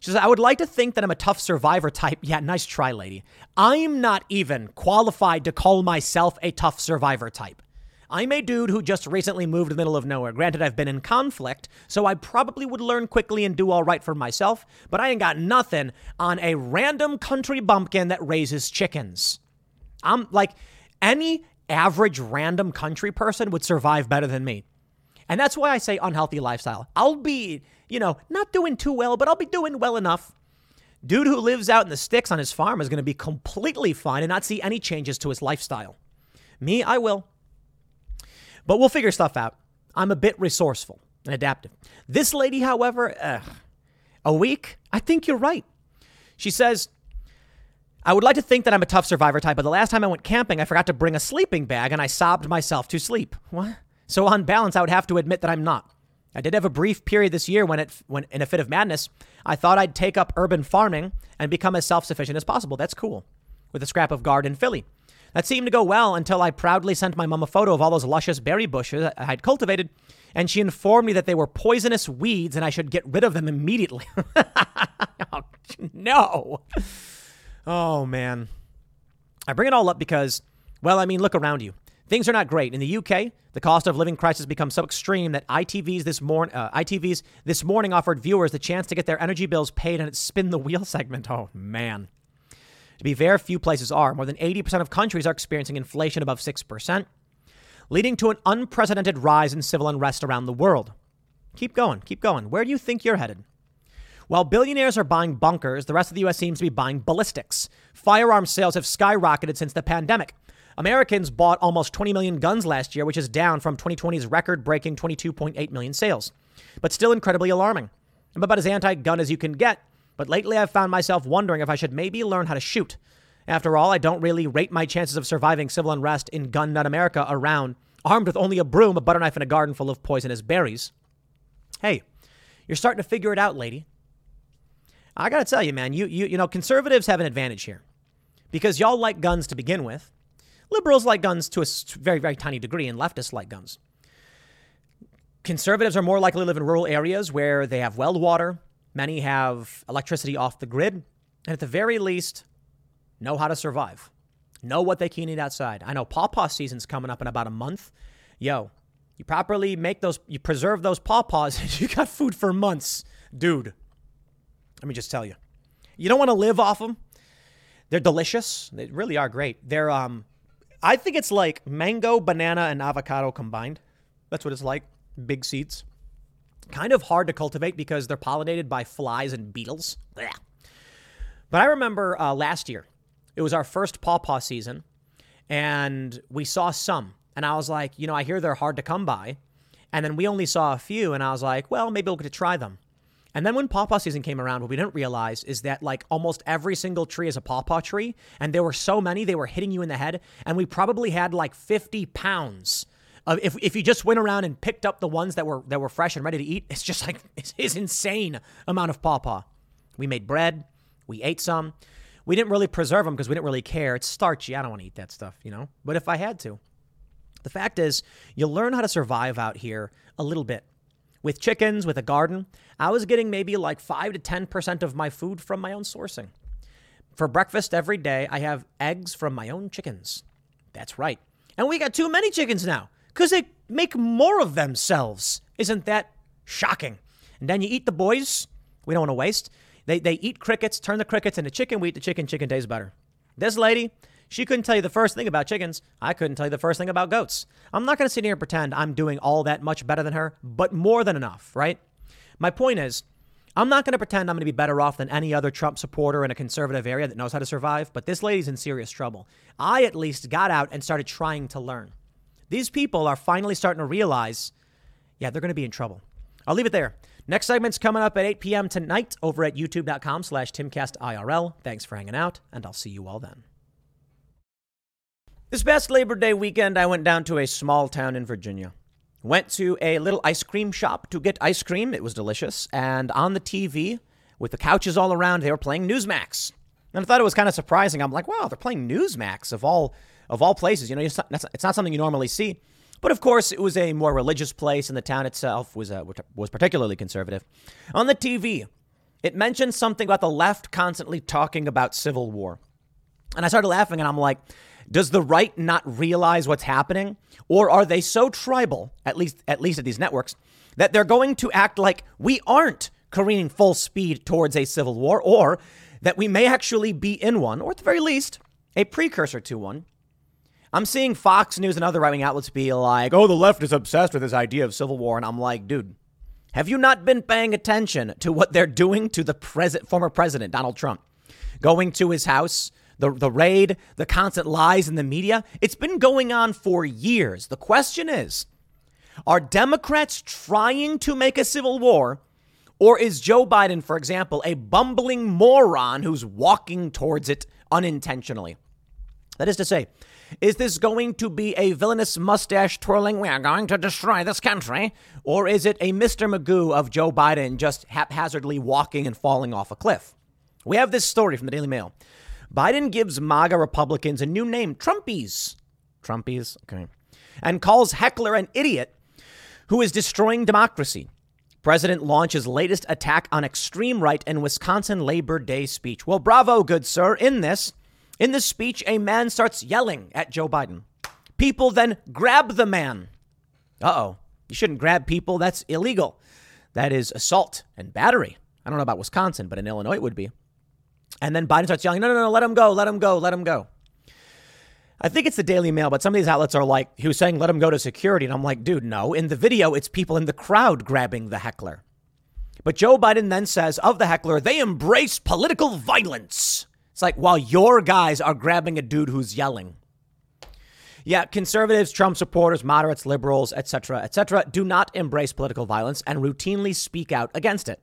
S1: She says, I would like to think that I'm a tough survivor type. Yeah, nice try, lady. I'm not even qualified to call myself a tough survivor type. I'm a dude who just recently moved to the middle of nowhere. Granted, I've been in conflict, so I probably would learn quickly and do all right for myself, but I ain't got nothing on a random country bumpkin that raises chickens. I'm like, any average random country person would survive better than me. And that's why I say unhealthy lifestyle. I'll be, you know, not doing too well, but I'll be doing well enough. Dude who lives out in the sticks on his farm is going to be completely fine and not see any changes to his lifestyle. Me, I will. But we'll figure stuff out. I'm a bit resourceful and adaptive. This lady, however, ugh, a week, I think you're right. She says, I would like to think that I'm a tough survivor type, but the last time I went camping, I forgot to bring a sleeping bag and I sobbed myself to sleep. What? So on balance, I would have to admit that I'm not. I did have a brief period this year when, it, when in a fit of madness, I thought I'd take up urban farming and become as self-sufficient as possible. That's cool. With a scrap of garden Philly. That seemed to go well until I proudly sent my mom a photo of all those luscious berry bushes I had cultivated, and she informed me that they were poisonous weeds and I should get rid of them immediately. oh, no. Oh, man. I bring it all up because, well, I mean, look around you. Things are not great. In the UK, the cost of living crisis becomes so extreme that ITV's this, mor- uh, ITV's this morning offered viewers the chance to get their energy bills paid in its spin the wheel segment. Oh, man. To be fair, few places are. More than 80% of countries are experiencing inflation above 6%, leading to an unprecedented rise in civil unrest around the world. Keep going, keep going. Where do you think you're headed? While billionaires are buying bunkers, the rest of the U.S. seems to be buying ballistics. Firearm sales have skyrocketed since the pandemic. Americans bought almost 20 million guns last year, which is down from 2020's record breaking 22.8 million sales, but still incredibly alarming. I'm about as anti gun as you can get, but lately I've found myself wondering if I should maybe learn how to shoot. After all, I don't really rate my chances of surviving civil unrest in gun nut America around, armed with only a broom, a butter knife, and a garden full of poisonous berries. Hey, you're starting to figure it out, lady. I gotta tell you, man, you you you know, conservatives have an advantage here. Because y'all like guns to begin with. Liberals like guns to a very, very tiny degree, and leftists like guns. Conservatives are more likely to live in rural areas where they have well water, many have electricity off the grid, and at the very least, know how to survive, know what they can eat outside. I know pawpaw season's coming up in about a month. Yo, you properly make those, you preserve those pawpaws, and you got food for months, dude. Let me just tell you, you don't want to live off them. They're delicious. They really are great. They're um, I think it's like mango, banana, and avocado combined. That's what it's like. Big seeds. Kind of hard to cultivate because they're pollinated by flies and beetles. Blech. But I remember uh, last year, it was our first pawpaw season, and we saw some. And I was like, you know, I hear they're hard to come by. And then we only saw a few, and I was like, well, maybe we'll get to try them. And then when pawpaw season came around, what we didn't realize is that like almost every single tree is a pawpaw tree, and there were so many they were hitting you in the head, and we probably had like 50 pounds. Of, if, if you just went around and picked up the ones that were that were fresh and ready to eat, it's just like it's, it's insane amount of pawpaw. We made bread, we ate some. We didn't really preserve them because we didn't really care. It's starchy. I don't want to eat that stuff, you know. But if I had to, the fact is, you'll learn how to survive out here a little bit with chickens, with a garden, I was getting maybe like 5 to 10% of my food from my own sourcing. For breakfast every day, I have eggs from my own chickens. That's right. And we got too many chickens now because they make more of themselves. Isn't that shocking? And then you eat the boys. We don't want to waste. They, they eat crickets, turn the crickets into chicken. We eat the chicken. Chicken tastes better. This lady, she couldn't tell you the first thing about chickens. I couldn't tell you the first thing about goats. I'm not going to sit here and pretend I'm doing all that much better than her, but more than enough, right? My point is, I'm not going to pretend I'm going to be better off than any other Trump supporter in a conservative area that knows how to survive, but this lady's in serious trouble. I at least got out and started trying to learn. These people are finally starting to realize, yeah, they're going to be in trouble. I'll leave it there. Next segment's coming up at 8 p.m. tonight over at youtube.com slash timcastirl. Thanks for hanging out, and I'll see you all then. This past Labor Day weekend, I went down to a small town in Virginia. Went to a little ice cream shop to get ice cream. It was delicious. And on the TV, with the couches all around, they were playing Newsmax. And I thought it was kind of surprising. I'm like, wow, they're playing Newsmax of all of all places. You know, it's not, it's not something you normally see. But of course, it was a more religious place, and the town itself was uh, was particularly conservative. On the TV, it mentioned something about the left constantly talking about civil war, and I started laughing, and I'm like, does the right not realize what's happening? Or are they so tribal, at least at least at these networks, that they're going to act like we aren't careening full speed towards a civil war, or that we may actually be in one, or at the very least, a precursor to one? I'm seeing Fox News and other right wing outlets be like, oh, the left is obsessed with this idea of civil war. And I'm like, dude, have you not been paying attention to what they're doing to the pres- former president, Donald Trump? Going to his house, the, the raid, the constant lies in the media. It's been going on for years. The question is are Democrats trying to make a civil war? Or is Joe Biden, for example, a bumbling moron who's walking towards it unintentionally? That is to say, is this going to be a villainous mustache twirling, we are going to destroy this country? Or is it a Mr. Magoo of Joe Biden just haphazardly walking and falling off a cliff? We have this story from the Daily Mail. Biden gives MAGA Republicans a new name, Trumpies. Trumpies, okay. And calls Heckler an idiot who is destroying democracy. President launches latest attack on extreme right in Wisconsin Labor Day speech. Well, bravo, good sir. In this, in this speech, a man starts yelling at Joe Biden. People then grab the man. Uh-oh. You shouldn't grab people. That's illegal. That is assault and battery. I don't know about Wisconsin, but in Illinois it would be. And then Biden starts yelling, no, no, no, let him go, let him go, let him go. I think it's the Daily Mail, but some of these outlets are like, he was saying, let him go to security. And I'm like, dude, no. In the video, it's people in the crowd grabbing the heckler. But Joe Biden then says of the heckler, they embrace political violence. It's like, while your guys are grabbing a dude who's yelling. Yeah, conservatives, Trump supporters, moderates, liberals, etc., etc., do not embrace political violence and routinely speak out against it.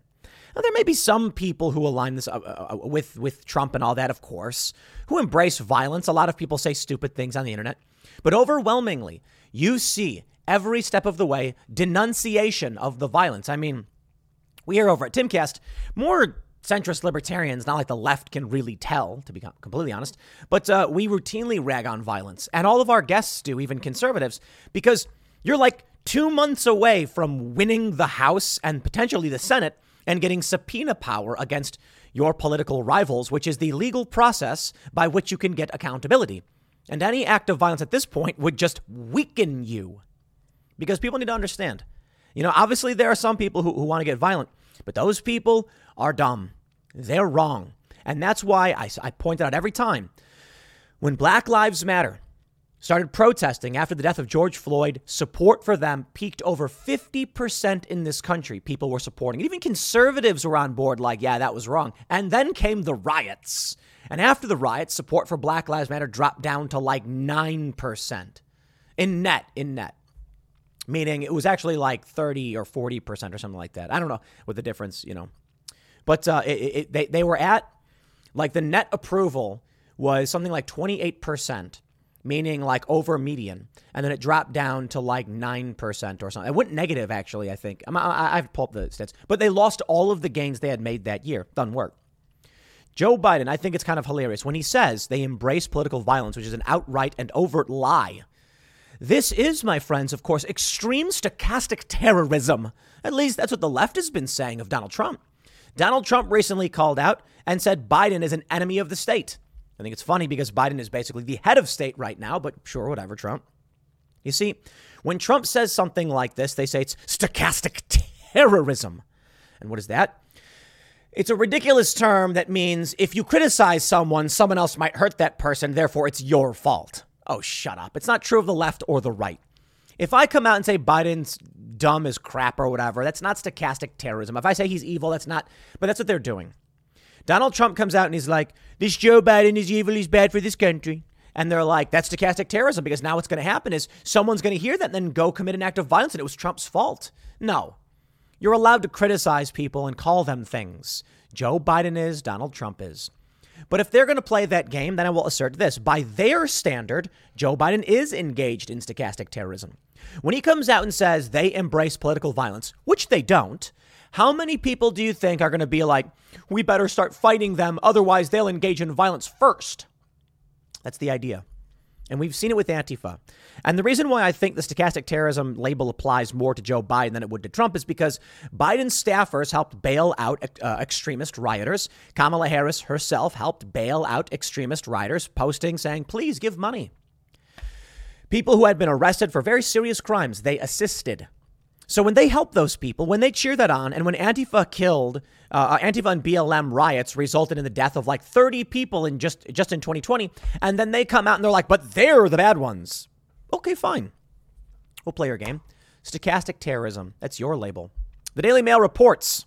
S1: Now, there may be some people who align this uh, uh, with with Trump and all that, of course, who embrace violence. A lot of people say stupid things on the internet, but overwhelmingly, you see every step of the way denunciation of the violence. I mean, we hear over at Timcast more centrist libertarians, not like the left can really tell, to be completely honest, but uh, we routinely rag on violence. And all of our guests do, even conservatives, because you're like two months away from winning the House and potentially the Senate and getting subpoena power against your political rivals, which is the legal process by which you can get accountability. And any act of violence at this point would just weaken you. Because people need to understand. You know, obviously, there are some people who, who want to get violent, but those people are dumb. They're wrong. And that's why I, I point out every time when Black Lives Matter started protesting after the death of George Floyd, support for them peaked over 50% in this country. People were supporting. Even conservatives were on board, like, yeah, that was wrong. And then came the riots. And after the riots, support for Black Lives Matter dropped down to like 9% in net, in net. Meaning it was actually like 30 or 40% or something like that. I don't know what the difference, you know, but uh, it, it, they, they were at like the net approval was something like 28%, meaning like over median. And then it dropped down to like 9% or something. It went negative, actually, I think. I, I, I've pulled the stats, but they lost all of the gains they had made that year. Doesn't work. Joe Biden, I think it's kind of hilarious when he says they embrace political violence, which is an outright and overt lie. This is, my friends, of course, extreme stochastic terrorism. At least that's what the left has been saying of Donald Trump. Donald Trump recently called out and said Biden is an enemy of the state. I think it's funny because Biden is basically the head of state right now, but sure, whatever, Trump. You see, when Trump says something like this, they say it's stochastic terrorism. And what is that? It's a ridiculous term that means if you criticize someone, someone else might hurt that person, therefore it's your fault. Oh, shut up. It's not true of the left or the right. If I come out and say Biden's dumb as crap or whatever, that's not stochastic terrorism. If I say he's evil, that's not, but that's what they're doing. Donald Trump comes out and he's like, this Joe Biden is evil, he's bad for this country. And they're like, that's stochastic terrorism because now what's going to happen is someone's going to hear that and then go commit an act of violence and it was Trump's fault. No. You're allowed to criticize people and call them things. Joe Biden is, Donald Trump is. But if they're going to play that game, then I will assert this. By their standard, Joe Biden is engaged in stochastic terrorism. When he comes out and says they embrace political violence, which they don't, how many people do you think are going to be like, we better start fighting them, otherwise they'll engage in violence first? That's the idea. And we've seen it with Antifa. And the reason why I think the stochastic terrorism label applies more to Joe Biden than it would to Trump is because Biden's staffers helped bail out uh, extremist rioters. Kamala Harris herself helped bail out extremist rioters, posting saying, please give money. People who had been arrested for very serious crimes, they assisted. So when they help those people, when they cheer that on, and when Antifa killed, uh, uh Antifa and BLM riots resulted in the death of like 30 people in just just in 2020, and then they come out and they're like, but they're the bad ones. Okay, fine. We'll play your game. Stochastic terrorism. That's your label. The Daily Mail reports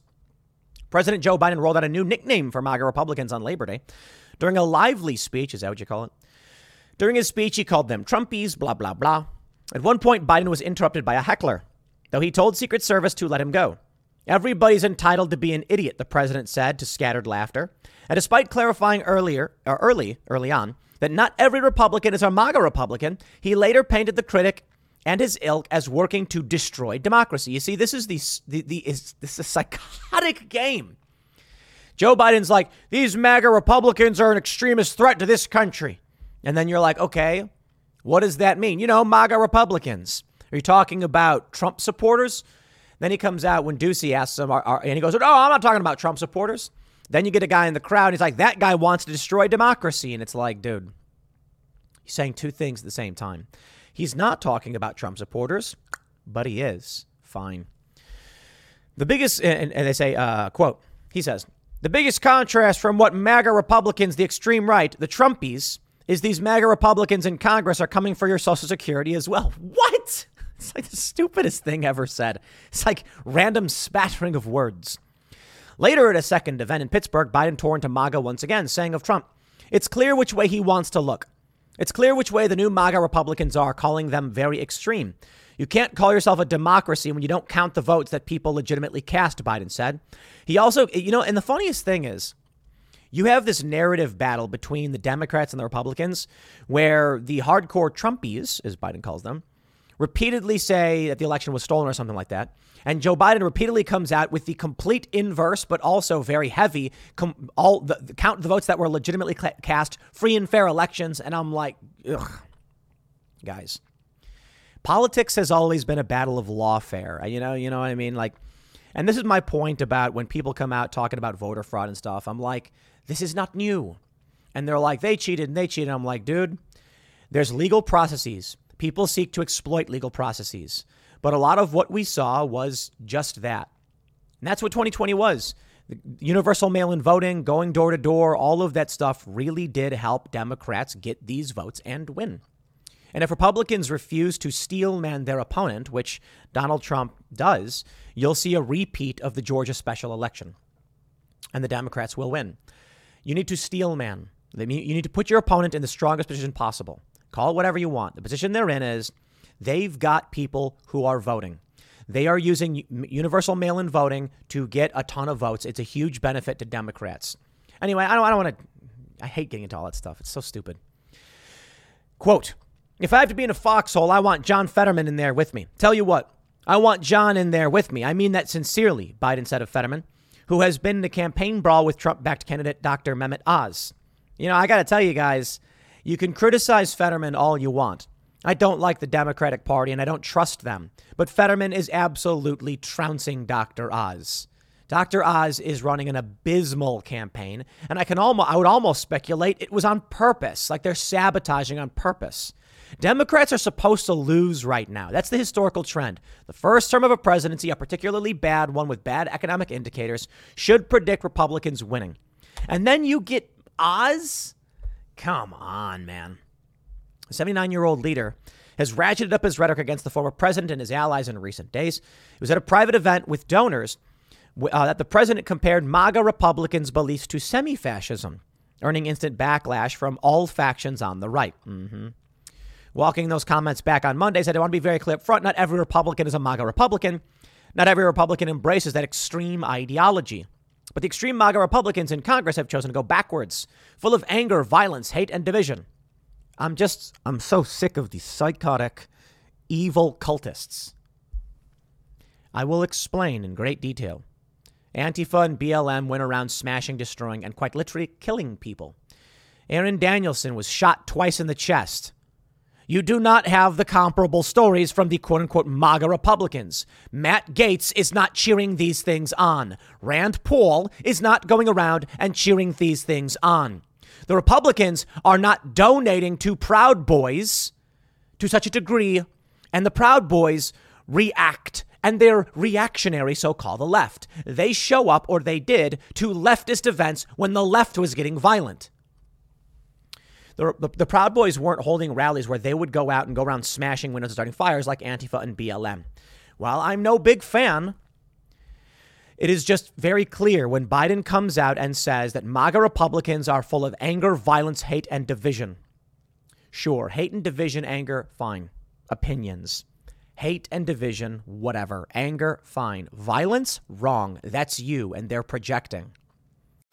S1: President Joe Biden rolled out a new nickname for MAGA Republicans on Labor Day. During a lively speech, is that what you call it? During his speech, he called them Trumpies, blah, blah, blah. At one point, Biden was interrupted by a heckler though he told Secret Service to let him go. Everybody's entitled to be an idiot, the president said to scattered laughter. And despite clarifying earlier, or early, early on, that not every Republican is a MAGA Republican, he later painted the critic and his ilk as working to destroy democracy. You see, this is the, the, the is this is a psychotic game. Joe Biden's like, these MAGA Republicans are an extremist threat to this country. And then you're like, okay, what does that mean? You know, MAGA Republicans. Are you talking about Trump supporters? Then he comes out when Doocy asks him, and he goes, Oh, I'm not talking about Trump supporters. Then you get a guy in the crowd, and he's like, That guy wants to destroy democracy. And it's like, dude, he's saying two things at the same time. He's not talking about Trump supporters, but he is. Fine. The biggest, and, and they say, uh, quote, he says, the biggest contrast from what MAGA Republicans, the extreme right, the Trumpies, is these MAGA Republicans in Congress are coming for your Social Security as well. What? It's like the stupidest thing ever said. It's like random spattering of words. Later at a second event in Pittsburgh, Biden tore into MAGA once again, saying of Trump, It's clear which way he wants to look. It's clear which way the new MAGA Republicans are, calling them very extreme. You can't call yourself a democracy when you don't count the votes that people legitimately cast, Biden said. He also, you know, and the funniest thing is, you have this narrative battle between the Democrats and the Republicans where the hardcore Trumpies, as Biden calls them, repeatedly say that the election was stolen or something like that. And Joe Biden repeatedly comes out with the complete inverse, but also very heavy, com- all the, the, count the votes that were legitimately cast, free and fair elections. And I'm like, ugh, guys, politics has always been a battle of lawfare. You know, you know what I mean? Like, and this is my point about when people come out talking about voter fraud and stuff. I'm like, this is not new. And they're like, they cheated and they cheated. I'm like, dude, there's legal processes. People seek to exploit legal processes. But a lot of what we saw was just that. And that's what 2020 was. Universal mail in voting, going door to door, all of that stuff really did help Democrats get these votes and win. And if Republicans refuse to steel man their opponent, which Donald Trump does, you'll see a repeat of the Georgia special election. And the Democrats will win. You need to steel man. You need to put your opponent in the strongest position possible. Call it whatever you want. The position they're in is They've got people who are voting. They are using universal mail in voting to get a ton of votes. It's a huge benefit to Democrats. Anyway, I don't, I don't want to, I hate getting into all that stuff. It's so stupid. Quote If I have to be in a foxhole, I want John Fetterman in there with me. Tell you what, I want John in there with me. I mean that sincerely, Biden said of Fetterman, who has been in a campaign brawl with Trump backed candidate Dr. Mehmet Oz. You know, I got to tell you guys, you can criticize Fetterman all you want. I don't like the Democratic Party and I don't trust them. But Fetterman is absolutely trouncing Dr. Oz. Dr. Oz is running an abysmal campaign, and I can almost I would almost speculate it was on purpose, like they're sabotaging on purpose. Democrats are supposed to lose right now. That's the historical trend. The first term of a presidency, a particularly bad one with bad economic indicators, should predict Republicans winning. And then you get Oz? Come on, man. The 79 year old leader has ratcheted up his rhetoric against the former president and his allies in recent days. He was at a private event with donors uh, that the president compared MAGA Republicans' beliefs to semi fascism, earning instant backlash from all factions on the right. Mm-hmm. Walking those comments back on Monday said, I want to be very clear up front not every Republican is a MAGA Republican. Not every Republican embraces that extreme ideology. But the extreme MAGA Republicans in Congress have chosen to go backwards, full of anger, violence, hate, and division. I'm just, I'm so sick of these psychotic, evil cultists. I will explain in great detail. Antifa and BLM went around smashing, destroying, and quite literally killing people. Aaron Danielson was shot twice in the chest. You do not have the comparable stories from the quote unquote MAGA Republicans. Matt Gaetz is not cheering these things on. Rand Paul is not going around and cheering these things on. The Republicans are not donating to Proud Boys to such a degree, and the Proud Boys react and they're reactionary, so call the left. They show up, or they did, to leftist events when the left was getting violent. The, the, the, Proud Boys weren't holding rallies where they would go out and go around smashing windows and starting fires like Antifa and BLM. While I'm no big fan it is just very clear when Biden comes out and says that MAGA Republicans are full of anger, violence, hate, and division. Sure, hate and division, anger, fine. Opinions. Hate and division, whatever. Anger, fine. Violence, wrong. That's you, and they're projecting.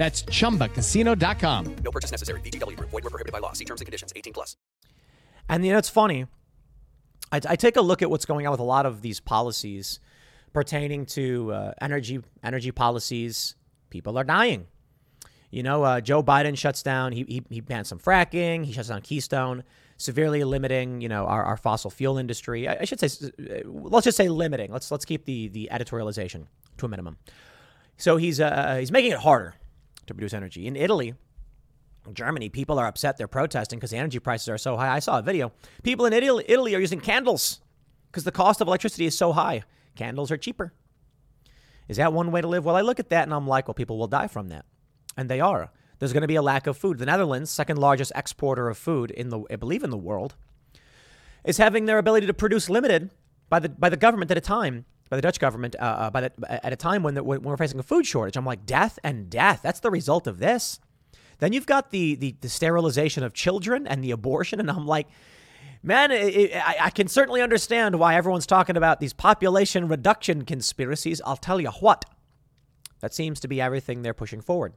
S2: That's ChumbaCasino.com.
S3: No purchase necessary. VGW. Void were prohibited by law. See terms and conditions. 18 plus.
S1: And, you know, it's funny. I, I, take a look at what's going on with a lot of these policies pertaining to uh, energy energy policies. People are dying. You know, uh, Joe Biden shuts down, he, he, he bans some fracking, he shuts down Keystone, severely limiting, you know, our, our fossil fuel industry. I, I should say, uh, let's just say limiting. Let's, let's keep the, the editorialization to a minimum. So he's, uh, he's making it harder to produce energy. In Italy, Germany, people are upset. They're protesting because the energy prices are so high. I saw a video. People in Italy, Italy are using candles because the cost of electricity is so high. Candles are cheaper. Is that one way to live? Well, I look at that and I'm like, well, people will die from that. And they are. There's going to be a lack of food. The Netherlands, second largest exporter of food in the, I believe, in the world, is having their ability to produce limited by the by the government at a time, by the Dutch government, uh, uh, by the, at a time when, the, when we're facing a food shortage. I'm like, death and death. That's the result of this. Then you've got the the, the sterilization of children and the abortion, and I'm like, man, it, it, I, I can certainly understand why everyone's talking about these population reduction conspiracies. I'll tell you what, that seems to be everything they're pushing forward.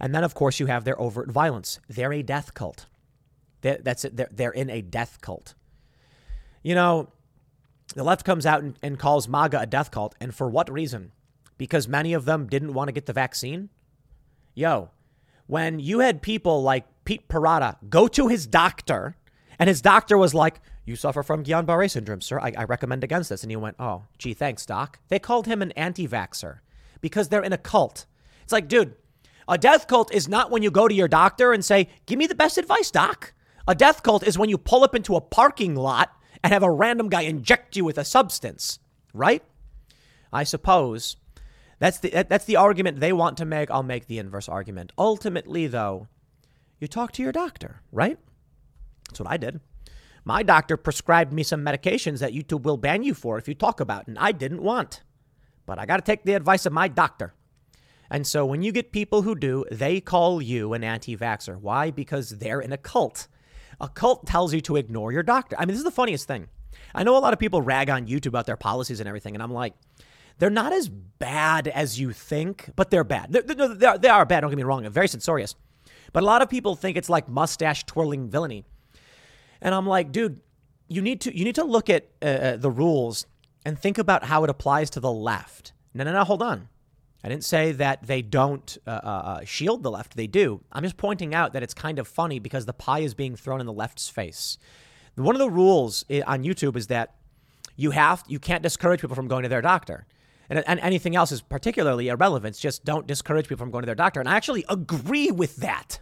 S1: And then, of course, you have their overt violence. They're a death cult. They're, that's it. They're, they're in a death cult. You know, the left comes out and, and calls MAGA a death cult. And for what reason? Because many of them didn't want to get the vaccine? Yo, when you had people like Pete Parada go to his doctor, and his doctor was like, You suffer from Guillain Barre syndrome, sir. I, I recommend against this. And he went, Oh, gee, thanks, doc. They called him an anti vaxxer because they're in a cult. It's like, dude, a death cult is not when you go to your doctor and say, Give me the best advice, doc. A death cult is when you pull up into a parking lot and have a random guy inject you with a substance, right? I suppose that's the that's the argument they want to make. I'll make the inverse argument. Ultimately, though, you talk to your doctor, right? That's what I did. My doctor prescribed me some medications that YouTube will ban you for if you talk about, and I didn't want. But I got to take the advice of my doctor. And so when you get people who do, they call you an anti vaxxer. Why? Because they're in a cult. A cult tells you to ignore your doctor. I mean, this is the funniest thing. I know a lot of people rag on YouTube about their policies and everything, and I'm like, they're not as bad as you think, but they're bad. They're, they're, they are, bad, don't get me wrong, I'm very censorious. But a lot of people think it's like mustache twirling villainy. And I'm like, dude, you need to you need to look at uh, uh the rules and think about how it applies to the left. No, no, no, hold on. I didn't say that they don't uh, uh, uh, shield the left. They do. I'm just pointing out that it's kind of funny because the pie is being thrown in the left's face. One of the rules on YouTube is that you have you can't discourage people from going to their doctor. And, and anything else is particularly irrelevant. It's just don't discourage people from going to their doctor. And I actually agree with that.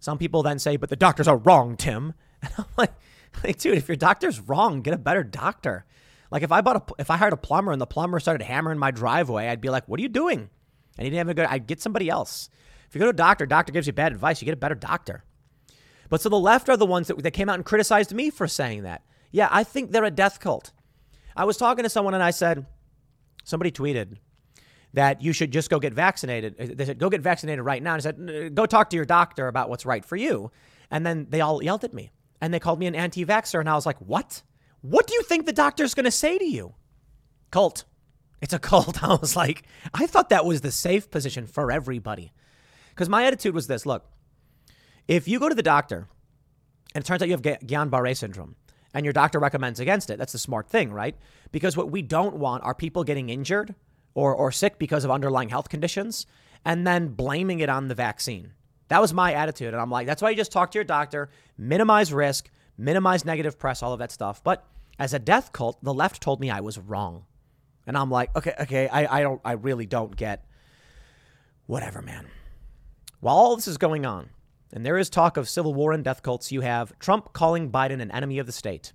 S1: Some people then say, but the doctors are wrong, Tim. And I'm like, like, dude, if your doctor's wrong, get a better doctor. Like if I bought a, if I hired a plumber and the plumber started hammering my driveway, I'd be like, what are you doing? And he didn't have a good, I'd get somebody else. If you go to a doctor, doctor gives you bad advice, you get a better doctor. But so the left are the ones that, that came out and criticized me for saying that. Yeah, I think they're a death cult. I was talking to someone and I said, somebody tweeted that you should just go get vaccinated. Uh, they said, go get vaccinated right now. And I said, go talk to your doctor about what's right for you. And then they all yelled at me and they called me an anti vaxxer. And I was like, what? What do you think the doctor's going to say to you? Cult. It's a cult. I was like, I thought that was the safe position for everybody. Because my attitude was this look, if you go to the doctor and it turns out you have Guillain Barre syndrome and your doctor recommends against it, that's the smart thing, right? Because what we don't want are people getting injured or, or sick because of underlying health conditions and then blaming it on the vaccine. That was my attitude. And I'm like, that's why you just talk to your doctor, minimize risk, minimize negative press, all of that stuff. But as a death cult, the left told me I was wrong. And I'm like, okay, okay, I, I don't I really don't get whatever, man. While all this is going on, and there is talk of civil war and death cults, you have Trump calling Biden an enemy of the state,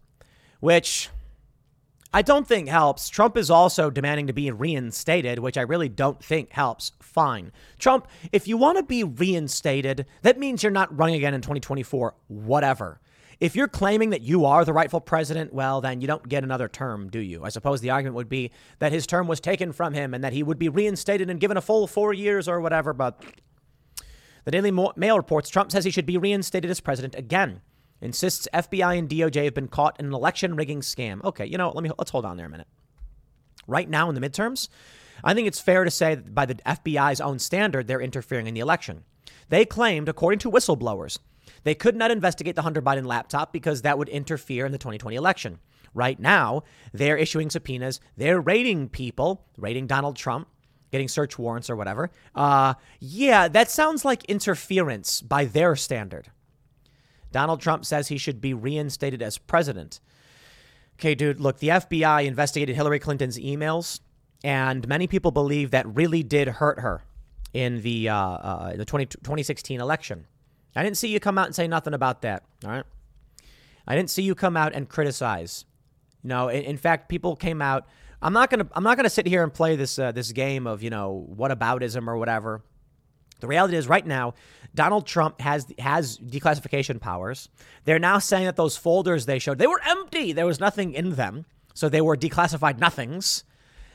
S1: which I don't think helps. Trump is also demanding to be reinstated, which I really don't think helps. Fine. Trump, if you want to be reinstated, that means you're not running again in 2024, whatever. If you're claiming that you are the rightful president, well, then you don't get another term, do you? I suppose the argument would be that his term was taken from him and that he would be reinstated and given a full four years or whatever. But the Daily Mail reports Trump says he should be reinstated as president again. Insists FBI and DOJ have been caught in an election rigging scam. Okay, you know, let me let's hold on there a minute. Right now in the midterms, I think it's fair to say that by the FBI's own standard, they're interfering in the election. They claimed, according to whistleblowers, they could not investigate the Hunter Biden laptop because that would interfere in the 2020 election. Right now, they're issuing subpoenas. They're raiding people, raiding Donald Trump, getting search warrants or whatever. Uh, yeah, that sounds like interference by their standard. Donald Trump says he should be reinstated as president. Okay, dude, look, the FBI investigated Hillary Clinton's emails, and many people believe that really did hurt her in the, uh, uh, the 20, 2016 election. I didn't see you come out and say nothing about that. All right. I didn't see you come out and criticize. No, in, fact, people came out. I'm not gonna I'm not gonna sit here and play this uh, this game of you know whataboutism or whatever. The reality is, right now, Donald Trump has has declassification powers. They're now saying that those folders they showed they were empty. There was nothing in them, so they were declassified nothings.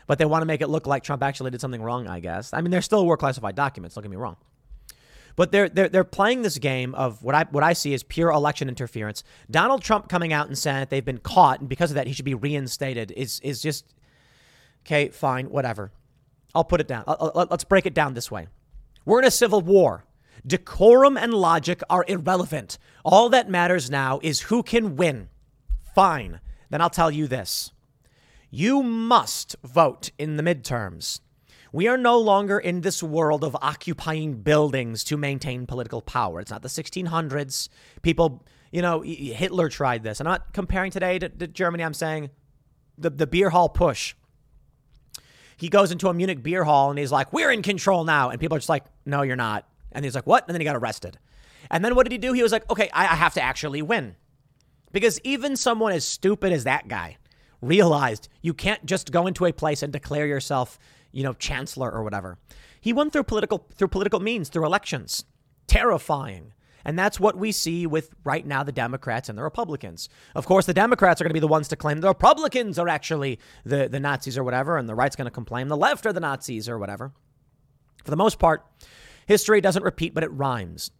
S1: But they want to make it look like Trump actually did something wrong. I guess. I mean, there still were classified documents. Don't get me wrong. But they're, they're, they're playing this game of what I, what I see as pure election interference. Donald Trump coming out and saying that they've been caught, and because of that, he should be reinstated is, is just, okay, fine, whatever. I'll put it down. Let's break it down this way. We're in a civil war. Decorum and logic are irrelevant. All that matters now is who can win. Fine. Then I'll tell you this. You must vote in the midterms. We are no longer in this world of occupying buildings to maintain political power. It's not the 1600s. People, you know, Hitler tried this. I'm not comparing today to, to Germany. I'm saying the, the beer hall putsch. He goes into a Munich beer hall and he's like, We're in control now. And people are just like, No, you're not. And he's like, What? And then he got arrested. And then what did he do? He was like, Okay, I, I have to actually win. Because even someone as stupid as that guy realized you can't just go into a place and declare yourself you know, chancellor or whatever. He won through political through political means, through elections. Terrifying. And that's what we see with right now the Democrats and the Republicans. Of course, the Democrats are going to be the ones to claim the Republicans are actually the, the Nazis or whatever, and the right's going to complain the left are the Nazis or whatever. For the most part, history doesn't repeat, but it rhymes.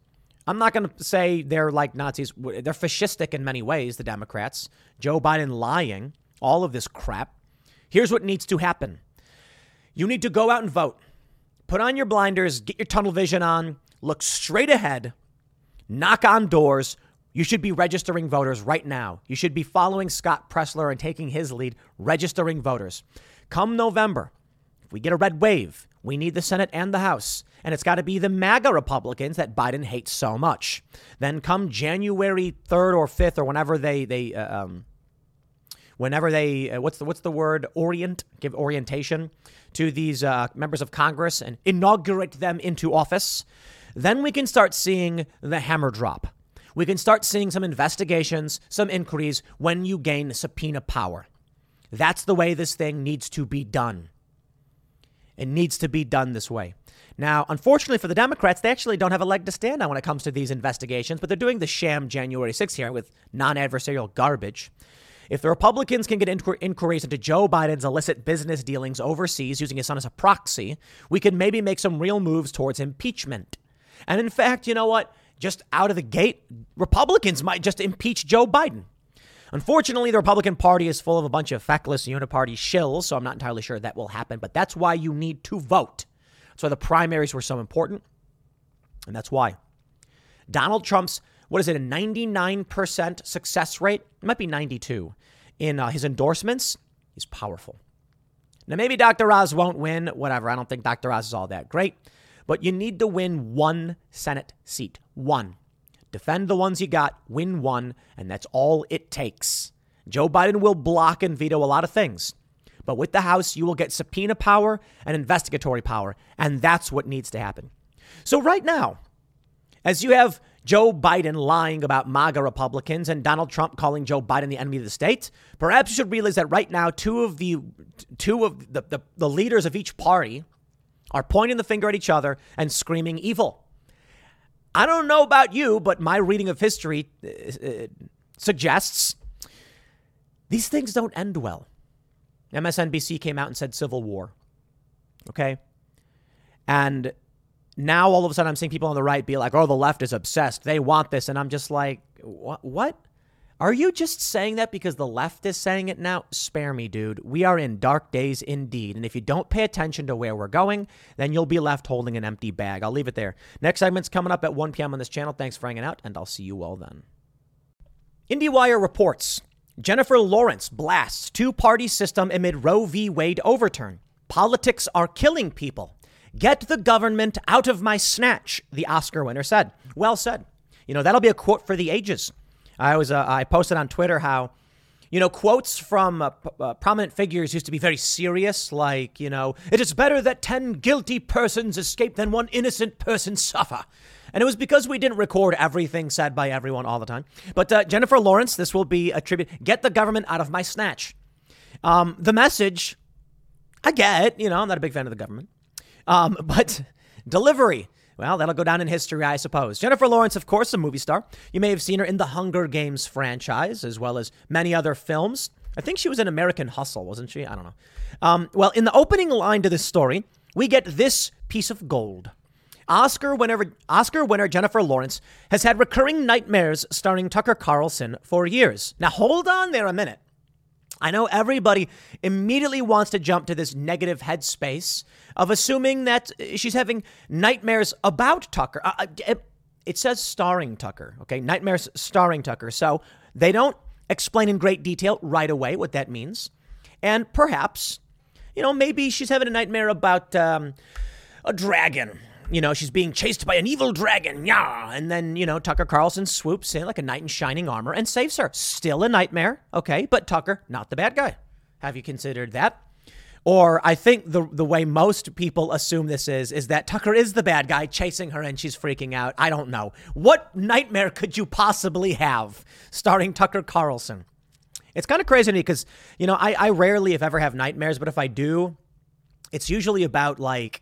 S1: I'm not going to say they're like Nazis. They're fascistic in many ways, the Democrats. Joe Biden lying, all of this crap. Here's what needs to happen you need to go out and vote. Put on your blinders, get your tunnel vision on, look straight ahead, knock on doors. You should be registering voters right now. You should be following Scott Presler and taking his lead, registering voters. Come November, if we get a red wave, we need the Senate and the House. And it's got to be the MAGA Republicans that Biden hates so much. Then come January 3rd or 5th or whenever they, they uh, um, whenever they, uh, what's the, what's the word? Orient, give orientation to these uh, members of Congress and inaugurate them into office, then we can start seeing the hammer drop. We can start seeing some investigations, some inquiries when you gain subpoena power. That's the way this thing needs to be done. It needs to be done this way. Now, unfortunately for the Democrats, they actually don't have a leg to stand on when it comes to these investigations, but they're doing the sham January 6th here with non adversarial garbage. If the Republicans can get inquiries into Joe Biden's illicit business dealings overseas using his son as a proxy, we could maybe make some real moves towards impeachment. And in fact, you know what? Just out of the gate, Republicans might just impeach Joe Biden. Unfortunately, the Republican Party is full of a bunch of feckless uniparty shills, so I'm not entirely sure that will happen, but that's why you need to vote. That's why the primaries were so important, and that's why. Donald Trump's what is it, a 99% success rate? It might be 92 in uh, his endorsements. He's powerful. Now, maybe Dr. Oz won't win, whatever. I don't think Dr. Oz is all that great, but you need to win one Senate seat. One. Defend the ones you got, win one, and that's all it takes. Joe Biden will block and veto a lot of things. But with the House, you will get subpoena power and investigatory power. And that's what needs to happen. So, right now, as you have Joe Biden lying about MAGA Republicans and Donald Trump calling Joe Biden the enemy of the state, perhaps you should realize that right now two of the two of the, the, the leaders of each party are pointing the finger at each other and screaming evil. I don't know about you, but my reading of history uh, uh suggests these things don't end well. MSNBC came out and said civil war. Okay? And now all of a sudden I'm seeing people on the right be like, oh, the left is obsessed. They want this. And I'm just like, what? What? Are you just saying that because the left is saying it now? Spare me, dude. We are in dark days indeed. And if you don't pay attention to where we're going, then you'll be left holding an empty bag. I'll leave it there. Next segment's coming up at 1 p.m. on this channel. Thanks for hanging out, and I'll see you all then. IndieWire reports Jennifer Lawrence blasts two party system amid Roe v. Wade overturn. Politics are killing people. Get the government out of my snatch, the Oscar winner said. Well said. You know, that'll be a quote for the ages. I was uh, I posted on Twitter how you know, quotes from uh, p- uh, prominent figures used to be very serious, like, you know, it is better that 10 guilty persons escape than one innocent person suffer. And it was because we didn't record everything said by everyone all the time. But uh, Jennifer Lawrence, this will be a tribute. Get the government out of my snatch. Um, the message I get, you know, I'm not a big fan of the government. Um, but delivery, well, that'll go down in history, I suppose. Jennifer Lawrence, of course, a movie star. You may have seen her in the Hunger Games franchise, as well as many other films. I think she was in American Hustle, wasn't she? I don't know. Um, well, in the opening line to this story, we get this piece of gold. Oscar winner, Oscar winner Jennifer Lawrence has had recurring nightmares starring Tucker Carlson for years. Now, hold on there a minute. I know everybody immediately wants to jump to this negative headspace of assuming that she's having nightmares about Tucker. Uh, uh it says starring Tucker, okay? Nightmares starring Tucker. So they don't explain in great detail right away what that means. And perhaps, you know, maybe she's having a nightmare about um, a dragon you know, she's being chased by an evil dragon. Yeah. And then, you know, Tucker Carlson swoops in like a knight in shining armor and saves her. Still a nightmare. Okay. But Tucker, not the bad guy. Have you considered that? Or I think the the way most people assume this is is that Tucker is the bad guy chasing her and she's freaking out. I don't know. What nightmare could you possibly have starring Tucker Carlson? It's kind of crazy to me because, you know, I, I rarely, if ever, have nightmares, but if I do, it's usually about like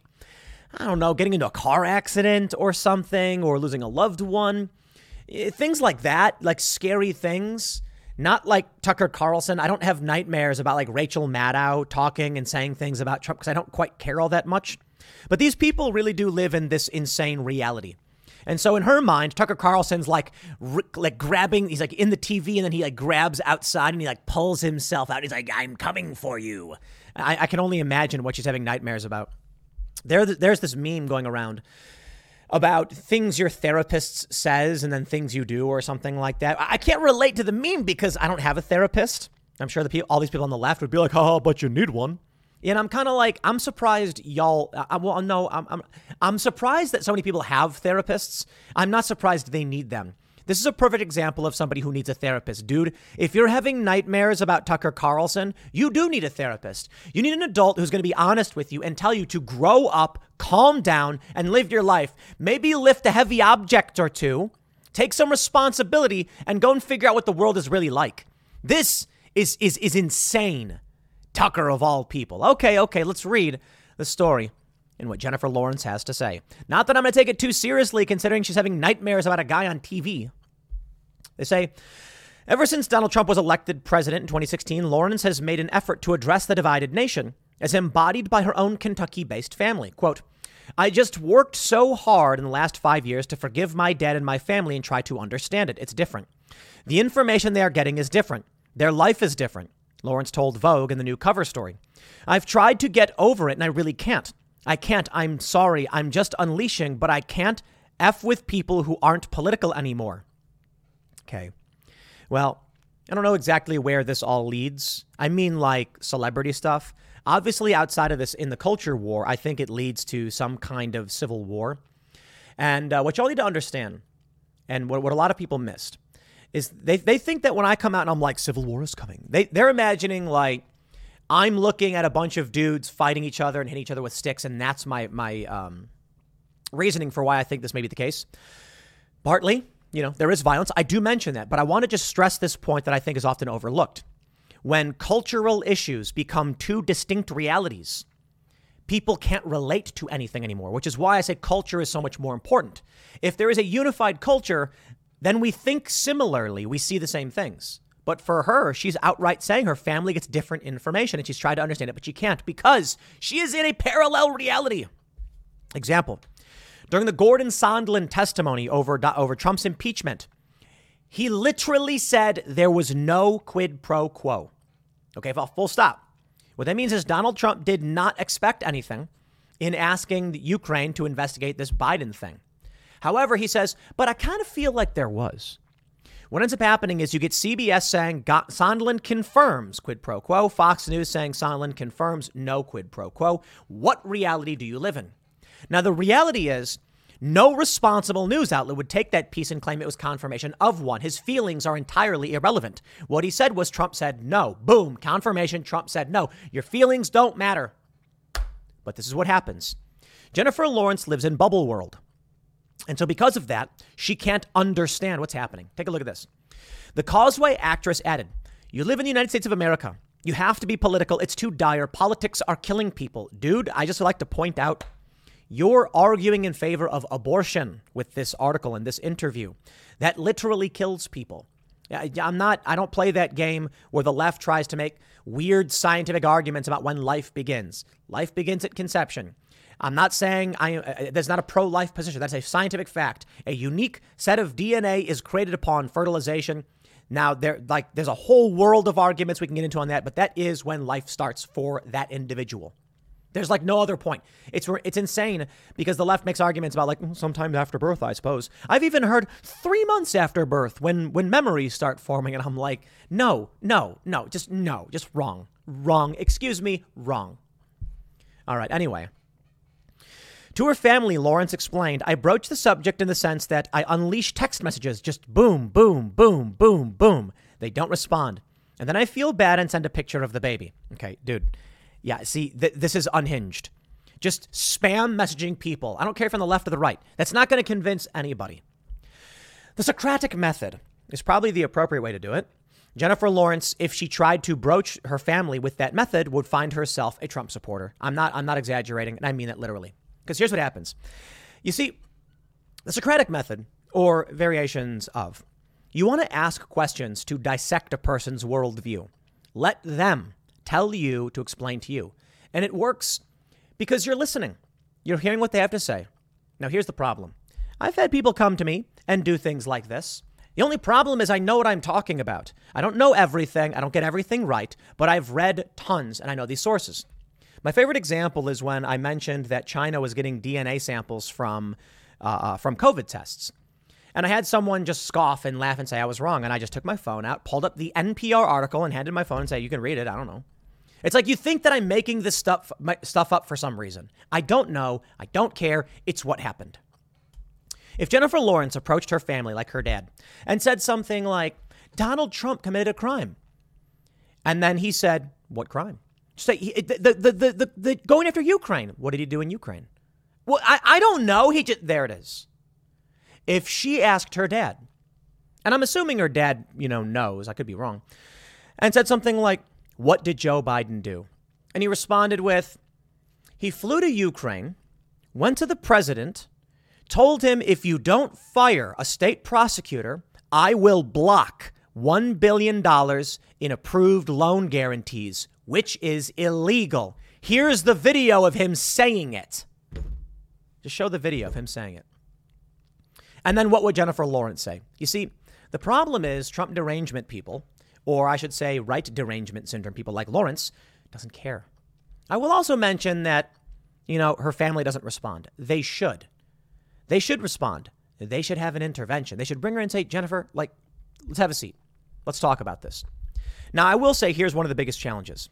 S1: I don't know, getting into a car accident or something, or losing a loved one. Eh, things like that, like scary things. Not like Tucker Carlson. I don't have nightmares about like Rachel Maddow talking and saying things about Trump because I don't quite care all that much. But these people really do live in this insane reality. And so in her mind, Tucker Carlson's like like grabbing, he's like in the TV and then he like grabs outside and he like pulls himself out. He's like, I'm coming for you. I, I can only imagine what she's having nightmares about. There, there's this meme going around about things your therapist says and then things you do or something like that. I can't relate to the meme because I don't have a therapist. I'm sure the all these people on the left would be like, "Oh, but you need one." And I'm kind of like, I'm surprised y'all. I, well, no, I'm, I'm, I'm surprised that so many people have therapists. I'm not surprised they need them. This is a perfect example of somebody who needs a therapist. Dude, if you're having nightmares about Tucker Carlson, you do need a therapist. You need an adult who's going to be honest with you and tell you to grow up, calm down, and live your life. Maybe lift a heavy object or two, take some responsibility, and go and figure out what the world is really like. This is, is, is insane. Tucker, of all people. Okay, okay, let's read the story and what Jennifer Lawrence has to say. Not that I'm going to take it too seriously, considering she's having nightmares about a guy on TV. They say, Ever since Donald Trump was elected president in 2016, Lawrence has made an effort to address the divided nation, as embodied by her own Kentucky based family. Quote, I just worked so hard in the last five years to forgive my dad and my family and try to understand it. It's different. The information they are getting is different. Their life is different, Lawrence told Vogue in the new cover story. I've tried to get over it and I really can't. I can't. I'm sorry. I'm just unleashing, but I can't F with people who aren't political anymore. Okay. Well, I don't know exactly where this all leads. I mean, like celebrity stuff. Obviously, outside of this, in the culture war, I think it leads to some kind of civil war. And uh, what y'all need to understand, and what, what a lot of people missed, is they, they think that when I come out and I'm like, civil war is coming, they, they're imagining like I'm looking at a bunch of dudes fighting each other and hitting each other with sticks, and that's my my um, reasoning for why I think this may be the case. Partly, you know, there is violence. I do mention that, but I want to just stress this point that I think is often overlooked. When cultural issues become two distinct realities, people can't relate to anything anymore, which is why I say culture is so much more important. If there is a unified culture, then we think similarly, we see the same things. But for her, she's outright saying her family gets different information and she's trying to understand it, but she can't because she is in a parallel reality. Example during the Gordon Sondland testimony over, over Trump's impeachment, he literally said there was no quid pro quo. Okay, full stop. What that means is Donald Trump did not expect anything in asking Ukraine to investigate this Biden thing. However, he says, but I kind of feel like there was. What ends up happening is you get CBS saying Sondland confirms quid pro quo, Fox News saying Sondland confirms no quid pro quo. What reality do you live in? Now, the reality is no responsible news outlet would take that piece and claim it was confirmation of one. His feelings are entirely irrelevant. What he said was Trump said no. Boom, confirmation. Trump said no. Your feelings don't matter. But this is what happens. Jennifer Lawrence lives in bubble world. And so, because of that, she can't understand what's happening. Take a look at this. The Causeway actress added, You live in the United States of America. You have to be political. It's too dire. Politics are killing people. Dude, I just would like to point out you're arguing in favor of abortion with this article and this interview. That literally kills people. I'm not, I don't play that game where the left tries to make weird scientific arguments about when life begins. Life begins at conception. I'm not saying I, uh, there's not a pro life position. That's a scientific fact. A unique set of DNA is created upon fertilization. Now, there, like, there's a whole world of arguments we can get into on that, but that is when life starts for that individual. There's like no other point. It's it's insane because the left makes arguments about like sometimes after birth, I suppose. I've even heard three months after birth when when memories start forming, and I'm like, no, no, no, just no, just wrong, wrong. Excuse me, wrong. All right. Anyway. To her family, Lawrence explained, I broached the subject in the sense that I unleash text messages, just boom, boom, boom, boom, boom. They don't respond. And then I feel bad and send a picture of the baby. Okay, dude, yeah, see, th- this is unhinged. Just spam messaging people. I don't care if on the left or the right. That's not going to convince anybody. The Socratic method is probably the appropriate way to do it. Jennifer Lawrence, if she tried to broach her family with that method, would find herself a Trump supporter. I'm not I'm not exaggerating, and I mean that literally. Because here's what happens. You see, the Socratic method, or variations of, you want to ask questions to dissect a person's worldview. Let them tell you to explain to you. And it works because you're listening, you're hearing what they have to say. Now, here's the problem I've had people come to me and do things like this. The only problem is I know what I'm talking about. I don't know everything, I don't get everything right, but I've read tons and I know these sources. My favorite example is when I mentioned that China was getting DNA samples from, uh, uh, from COVID tests. And I had someone just scoff and laugh and say I was wrong. And I just took my phone out, pulled up the NPR article, and handed my phone and said, You can read it. I don't know. It's like you think that I'm making this stuff stuff up for some reason. I don't know. I don't care. It's what happened. If Jennifer Lawrence approached her family like her dad and said something like, Donald Trump committed a crime, and then he said, What crime? Say the, the, the, the, going after Ukraine. What did he do in Ukraine? Well, I, I don't know. He just, there it is. If she asked her dad, and I'm assuming her dad, you know, knows, I could be wrong, and said something like, what did Joe Biden do? And he responded with, He flew to Ukraine, went to the president, told him, If you don't fire a state prosecutor, I will block $1 billion in approved loan guarantees, which is illegal. Here's the video of him saying it. Just show the video of him saying it. And then what would Jennifer Lawrence say? You see, the problem is Trump derangement people or I should say, right derangement syndrome, people like Lawrence, doesn't care. I will also mention that, you know, her family doesn't respond. They should. They should respond. They should have an intervention. They should bring her and say, Jennifer, like, let's have a seat. Let's talk about this. Now, I will say here's one of the biggest challenges.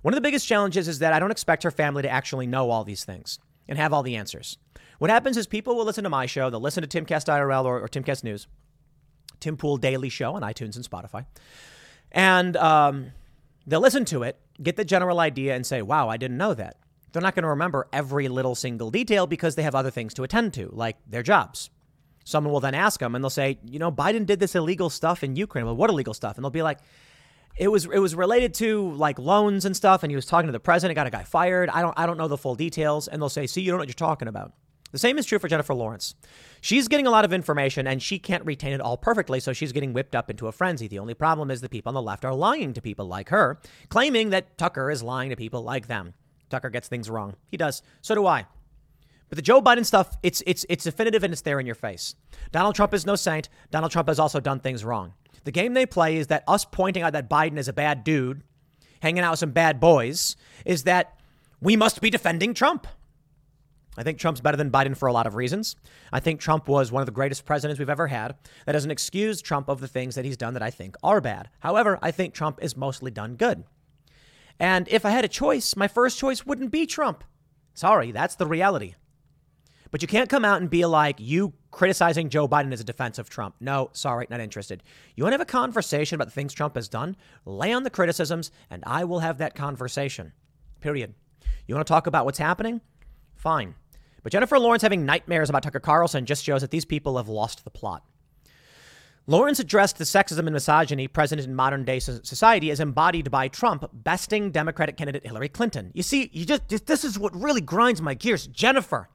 S1: One of the biggest challenges is that I don't expect her family to actually know all these things and have all the answers. What happens is people will listen to my show, they'll listen to Timcast IRL or, or Timcast News, Tim Pool Daily Show on iTunes and Spotify. And um, they'll listen to it, get the general idea, and say, wow, I didn't know that. They're not going to remember every little single detail because they have other things to attend to, like their jobs. Someone will then ask them and they'll say, you know, Biden did this illegal stuff in Ukraine. Well, what illegal stuff? And they'll be like, it was it was related to like loans and stuff, and he was talking to the president, got a guy fired. I don't I don't know the full details, and they'll say, "See, you don't know what you're talking about." The same is true for Jennifer Lawrence. She's getting a lot of information and she can't retain it all perfectly, so she's getting whipped up into a frenzy. The only problem is the people on the left are lying to people like her, claiming that Tucker is lying to people like them. Tucker gets things wrong. He does. So do I. But the Joe Biden stuff, it's it's it's definitive and it's there in your face. Donald Trump is no saint. Donald Trump has also done things wrong. The game they play is that us pointing out that Biden is a bad dude, hanging out with some bad boys, is that we must be defending Trump. I think Trump's better than Biden for a lot of reasons. I think Trump was one of the greatest presidents we've ever had. That doesn't excuse Trump of the things that he's done that I think are bad. However, I think Trump is mostly done good. And if I had a choice, my first choice wouldn't be Trump. Sorry, that's the reality. But you can't come out and be like, you criticizing Joe Biden as a defense of Trump. No, sorry, not interested. You want to have a conversation about the things Trump has done? Lay on the criticisms, and I will have that conversation. Period. You want to talk about what's happening? Fine. But Jennifer Lawrence having nightmares about Tucker Carlson just shows that these people have lost the plot. Lawrence addressed the sexism and misogyny present in modern day society as embodied by Trump besting Democratic candidate Hillary Clinton. You see, you just this is what really grinds my gears. Jennifer,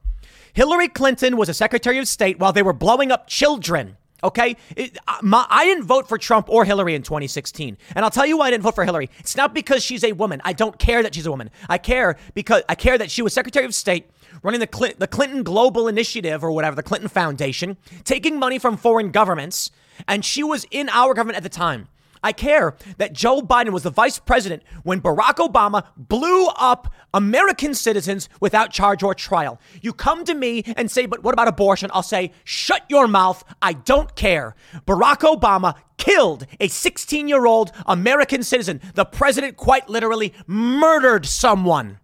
S1: Hillary Clinton was a Secretary of State while they were blowing up children. Okay, it, my, I didn't vote for Trump or Hillary in 2016, and I'll tell you why I didn't vote for Hillary. It's not because she's a woman. I don't care that she's a woman. I care because I care that she was Secretary of State running the, the Clinton Global Initiative or whatever, the Clinton Foundation, taking money from foreign governments, and she was in our government at the time. I care that Joe Biden was the vice president when Barack Obama blew up American citizens without charge or trial. You come to me and say, but what about abortion? I'll say, shut your mouth. I don't care. Barack Obama killed a 16 year old American citizen. The president quite literally murdered someone.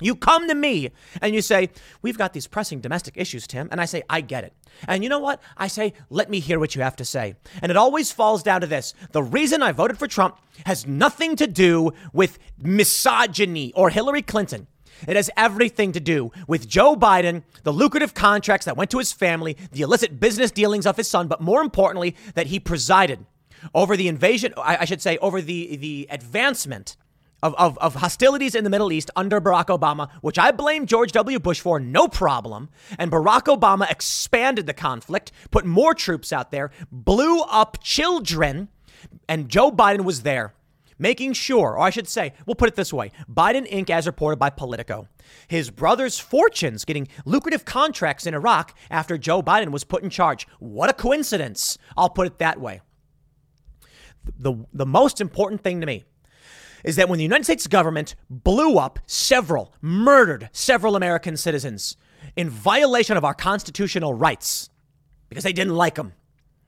S1: You come to me and you say, We've got these pressing domestic issues, Tim. And I say, I get it. And you know what? I say, Let me hear what you have to say. And it always falls down to this the reason I voted for Trump has nothing to do with misogyny or Hillary Clinton. It has everything to do with Joe Biden, the lucrative contracts that went to his family, the illicit business dealings of his son, but more importantly, that he presided over the invasion, I should say, over the, the advancement of, of, of, hostilities in the Middle East under Barack Obama, which I blame George W. Bush for, no problem. And Barack Obama expanded the conflict, put more troops out there, blew up children, and Joe Biden was there, making sure, or I should say, we'll put it this way Biden Inc., as reported by Politico, his brother's fortunes getting lucrative contracts in Iraq after Joe Biden was put in charge. What a coincidence! I'll put it that way. The, the most important thing to me is that when the United States government blew up several, murdered several American citizens in violation of our constitutional rights because they didn't like them,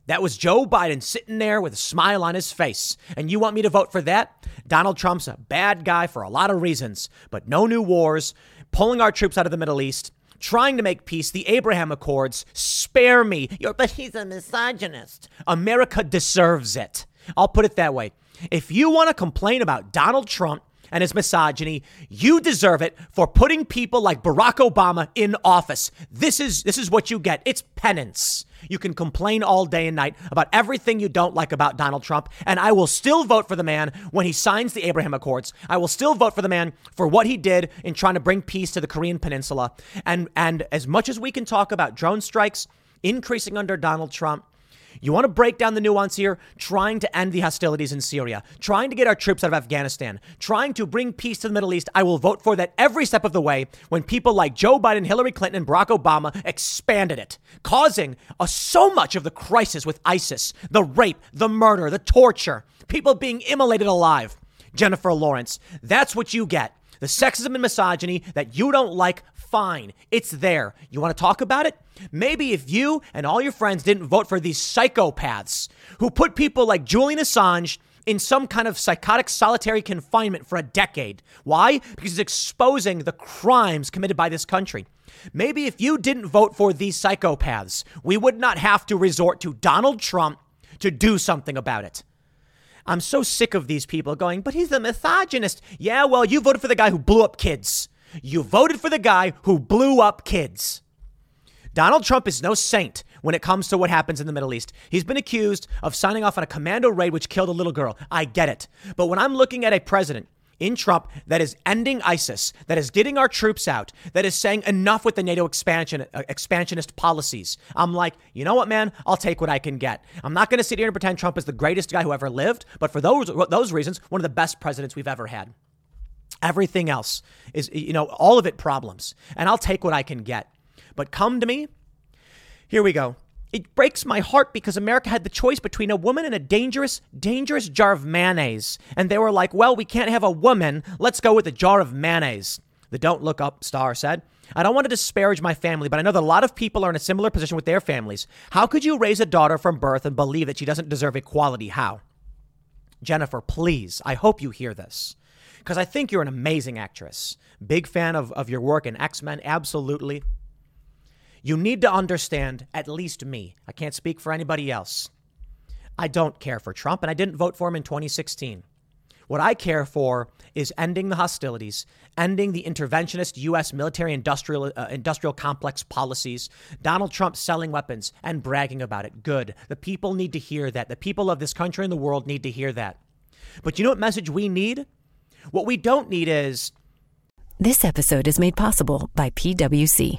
S1: that was Joe Biden sitting there with a smile on his face. And you want me to vote for that? Donald Trump's a bad guy for a lot of reasons, but no new wars, pulling our troops out of the Middle East, trying to make peace, the Abraham Accords. Spare me. You're, but he's a misogynist. America deserves it. I'll put it that way. If you want to complain about Donald Trump and his misogyny, you deserve it for putting people like Barack Obama in office. This is this is what you get. It's penance. You can complain all day and night about everything you don't like about Donald Trump, and I will still vote for the man when he signs the Abraham Accords. I will still vote for the man for what he did in trying to bring peace to the Korean Peninsula. And and as much as we can talk about drone strikes increasing under Donald Trump, you want to break down the nuance here? Trying to end the hostilities in Syria, trying to get our troops out of Afghanistan, trying to bring peace to the Middle East. I will vote for that every step of the way when people like Joe Biden, Hillary Clinton, and Barack Obama expanded it, causing a, so much of the crisis with ISIS, the rape, the murder, the torture, people being immolated alive. Jennifer Lawrence, that's what you get. The sexism and misogyny that you don't like Fine, it's there. You want to talk about it? Maybe if you and all your friends didn't vote for these psychopaths who put people like Julian Assange in some kind of psychotic solitary confinement for a decade. Why? Because he's exposing the crimes committed by this country. Maybe if you didn't vote for these psychopaths, we would not have to resort to Donald Trump to do something about it. I'm so sick of these people going, but he's a misogynist. Yeah, well, you voted for the guy who blew up kids. You voted for the guy who blew up kids. Donald Trump is no saint when it comes to what happens in the Middle East. He's been accused of signing off on a commando raid which killed a little girl. I get it. But when I'm looking at a president in Trump that is ending ISIS, that is getting our troops out, that is saying enough with the NATO expansion uh, expansionist policies. I'm like, you know what, man? I'll take what I can get. I'm not going to sit here and pretend Trump is the greatest guy who ever lived, but for those those reasons, one of the best presidents we've ever had. Everything else is, you know, all of it problems. And I'll take what I can get. But come to me. Here we go. It breaks my heart because America had the choice between a woman and a dangerous, dangerous jar of mayonnaise. And they were like, well, we can't have a woman. Let's go with a jar of mayonnaise. The Don't Look Up star said. I don't want to disparage my family, but I know that a lot of people are in a similar position with their families. How could you raise a daughter from birth and believe that she doesn't deserve equality? How? Jennifer, please, I hope you hear this because I think you're an amazing actress. Big fan of, of your work in X Men, absolutely. You need to understand, at least me, I can't speak for anybody else. I don't care for Trump, and I didn't vote for him in 2016. What I care for is ending the hostilities, ending the interventionist U.S. military industrial uh, industrial complex policies. Donald Trump selling weapons and bragging about it. Good. The people need to hear that. The people of this country and the world need to hear that. But you know what message we need? What we don't need is
S4: This episode is made possible by PWC.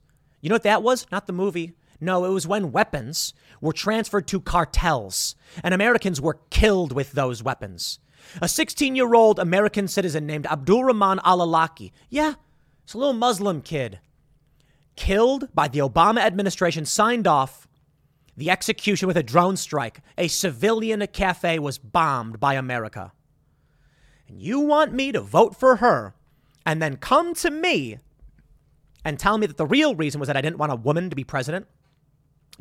S1: You know what that was? Not the movie. No, it was when weapons were transferred to cartels and Americans were killed with those weapons. A 16 year old American citizen named Abdul Rahman al yeah, it's a little Muslim kid, killed by the Obama administration, signed off the execution with a drone strike. A civilian cafe was bombed by America. And you want me to vote for her and then come to me and tell me that the real reason was that I didn't want a woman to be president?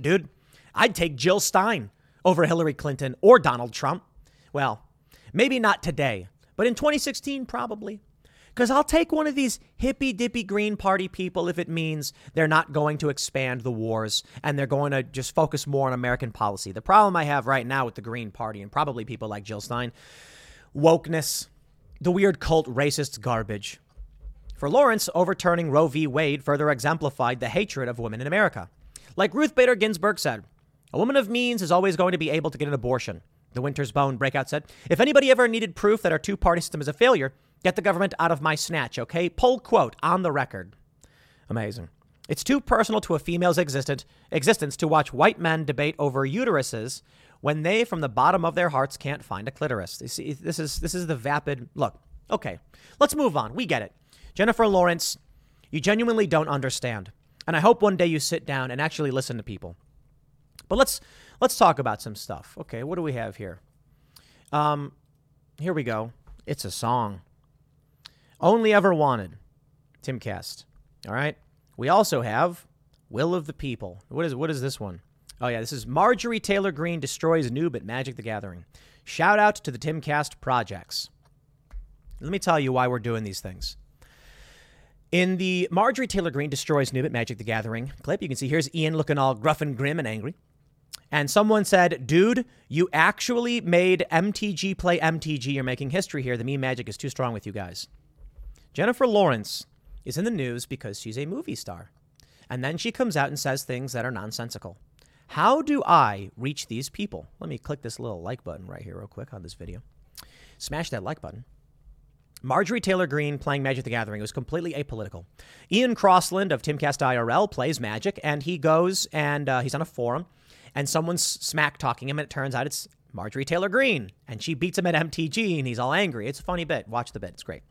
S1: Dude, I'd take Jill Stein over Hillary Clinton or Donald Trump. Well, maybe not today, but in 2016, probably. Because I'll take one of these hippy dippy Green Party people if it means they're not going to expand the wars and they're going to just focus more on American policy. The problem I have right now with the Green Party and probably people like Jill Stein wokeness, the weird cult racist garbage. For Lawrence, overturning Roe v. Wade further exemplified the hatred of women in America. Like Ruth Bader Ginsburg said, a woman of means is always going to be able to get an abortion. The Winter's Bone breakout said, if anybody ever needed proof that our two party system is a failure, get the government out of my snatch, okay? Pull quote on the record. Amazing. It's too personal to a female's existence, existence to watch white men debate over uteruses when they, from the bottom of their hearts, can't find a clitoris. You see, this is this is the vapid look. Okay, let's move on. We get it. Jennifer Lawrence, you genuinely don't understand. And I hope one day you sit down and actually listen to people. But let's let's talk about some stuff. Okay, what do we have here? Um, here we go. It's a song. Only ever wanted. Tim Cast. All right. We also have Will of the People. What is what is this one? Oh yeah, this is Marjorie Taylor Greene destroys noob at Magic the Gathering. Shout out to the Timcast projects. Let me tell you why we're doing these things. In the Marjorie Taylor Greene destroys noob at Magic the Gathering clip, you can see here's Ian looking all gruff and grim and angry. And someone said, dude, you actually made MTG play MTG. You're making history here. The meme magic is too strong with you guys. Jennifer Lawrence is in the news because she's a movie star. And then she comes out and says things that are nonsensical. How do I reach these people? Let me click this little like button right here, real quick, on this video. Smash that like button. Marjorie Taylor Greene playing Magic the Gathering it was completely apolitical. Ian Crossland of Timcast IRL plays Magic, and he goes and uh, he's on a forum, and someone's smack talking him, and it turns out it's Marjorie Taylor Greene, and she beats him at MTG, and he's all angry. It's a funny bit. Watch the bit, it's great.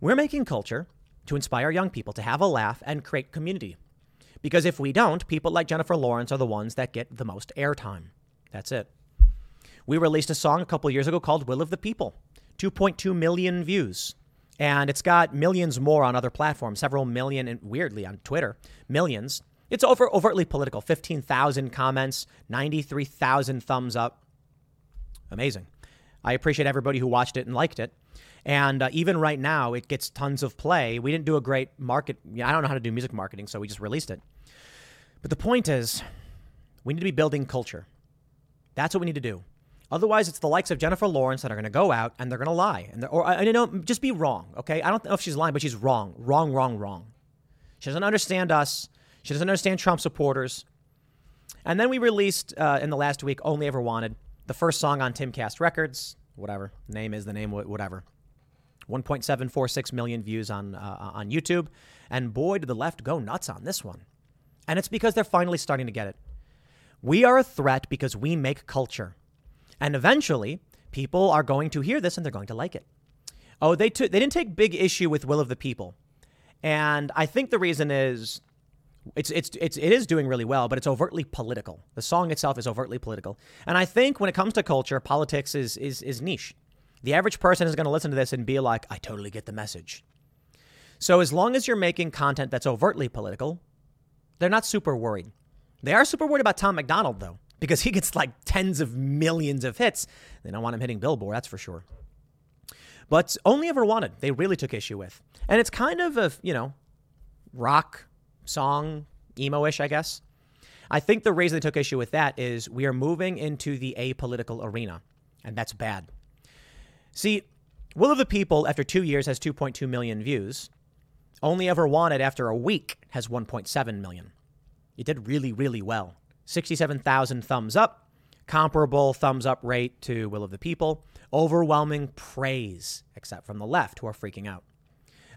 S1: We're making culture to inspire young people to have a laugh and create community. Because if we don't, people like Jennifer Lawrence are the ones that get the most airtime. That's it. We released a song a couple years ago called Will of the People. 2.2 million views. And it's got millions more on other platforms, several million, and weirdly on Twitter, millions. It's over overtly political 15,000 comments, 93,000 thumbs up. Amazing. I appreciate everybody who watched it and liked it. And uh, even right now, it gets tons of play. We didn't do a great market. I don't know how to do music marketing, so we just released it. But the point is, we need to be building culture. That's what we need to do. Otherwise, it's the likes of Jennifer Lawrence that are going to go out and they're going to lie, and or you know just be wrong. Okay, I don't know if she's lying, but she's wrong, wrong, wrong, wrong. She doesn't understand us. She doesn't understand Trump supporters. And then we released uh, in the last week, "Only Ever Wanted," the first song on Timcast Records. Whatever name is the name, whatever. 1.746 million views on uh, on YouTube, and boy, did the left go nuts on this one. And it's because they're finally starting to get it. We are a threat because we make culture. And eventually, people are going to hear this and they're going to like it. Oh, they took they didn't take big issue with Will of the People. And I think the reason is it's it's it's it is doing really well, but it's overtly political. The song itself is overtly political. And I think when it comes to culture, politics is is is niche. The average person is going to listen to this and be like, I totally get the message. So as long as you're making content that's overtly political, they're not super worried. They are super worried about Tom McDonald though, because he gets like tens of millions of hits. They don't want him hitting Billboard, that's for sure. But only ever wanted, they really took issue with. And it's kind of a, you know, rock song, emo ish, I guess. I think the reason they took issue with that is we are moving into the apolitical arena, and that's bad. See, Will of the People, after two years, has 2.2 million views. Only Ever Wanted, after a week, has 1.7 million. It did really, really well. 67,000 thumbs up, comparable thumbs up rate to Will of the People, overwhelming praise, except from the left, who are freaking out.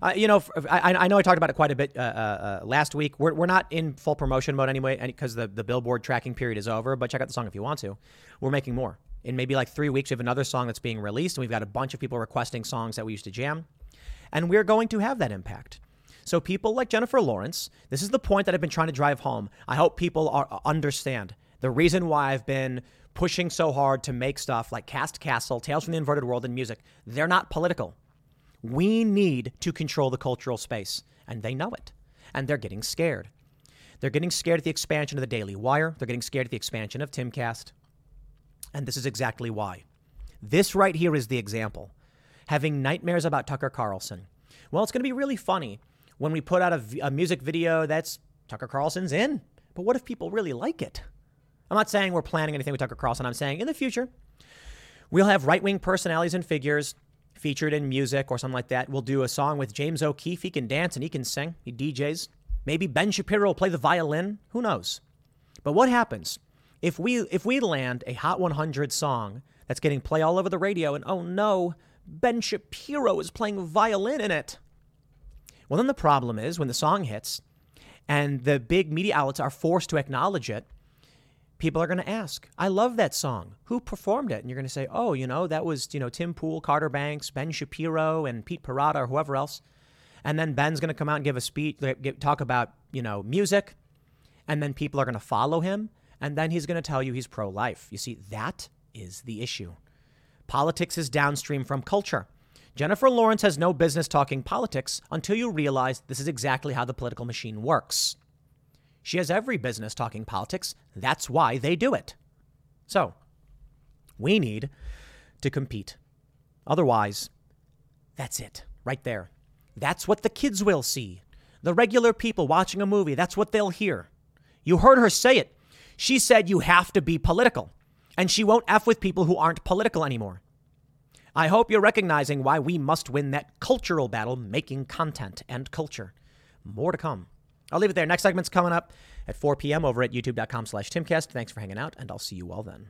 S1: Uh, you know, I, I, know I talked about it quite a bit uh, uh, uh, last week. We're, we're not in full promotion mode anyway, because the, the Billboard tracking period is over, but check out the song if you want to. We're making more. In maybe like three weeks, we have another song that's being released, and we've got a bunch of people requesting songs that we used to jam. And we're going to have that impact. So people like Jennifer Lawrence, this is the point that I've been trying to drive home. I hope people are, uh, understand the reason why I've been pushing so hard to make stuff like Cast Castle, Tales from the Inverted World, and music. They're not political. We need to control the cultural space, and they know it. And they're getting scared. They're getting scared at the expansion of the Daily Wire. They're getting scared at the expansion of Timcast. And this is exactly why. This right here is the example. Having nightmares about Tucker Carlson. Well, it's going to be really funny when we put out a, a music video that's Tucker Carlson's in. But what if people really like it? I'm not saying we're planning anything with Tucker Carlson. I'm saying in the future, we'll have right wing personalities and figures featured in music or something like that. We'll do a song with James O'Keefe. He can dance and he can sing. He DJs. Maybe Ben Shapiro will play the violin. Who knows? But what happens if we if we land a Hot 100 song that's getting play all over the radio and oh no, Ben Shapiro is playing violin in it? Well, then the problem is when the song hits and the big media outlets are forced to acknowledge it, people are going to ask, I love that song. Who performed it? And you're going to say, oh, you know, that was, you know, Tim Pool, Carter Banks, Ben Shapiro, and Pete Parada, or whoever else. And then Ben's going to come out and give a speech, talk about, you know, music. And then people are going to follow him. And then he's going to tell you he's pro life. You see, that is the issue. Politics is downstream from culture. Jennifer Lawrence has no business talking politics until you realize this is exactly how the political machine works. She has every business talking politics. That's why they do it. So, we need to compete. Otherwise, that's it, right there. That's what the kids will see. The regular people watching a movie, that's what they'll hear. You heard her say it. She said you have to be political, and she won't F with people who aren't political anymore. I hope you're recognizing why we must win that cultural battle making content and culture. More to come. I'll leave it there. Next segment's coming up at 4 p.m. over at youtube.com slash timcast. Thanks for hanging out, and I'll see you all then.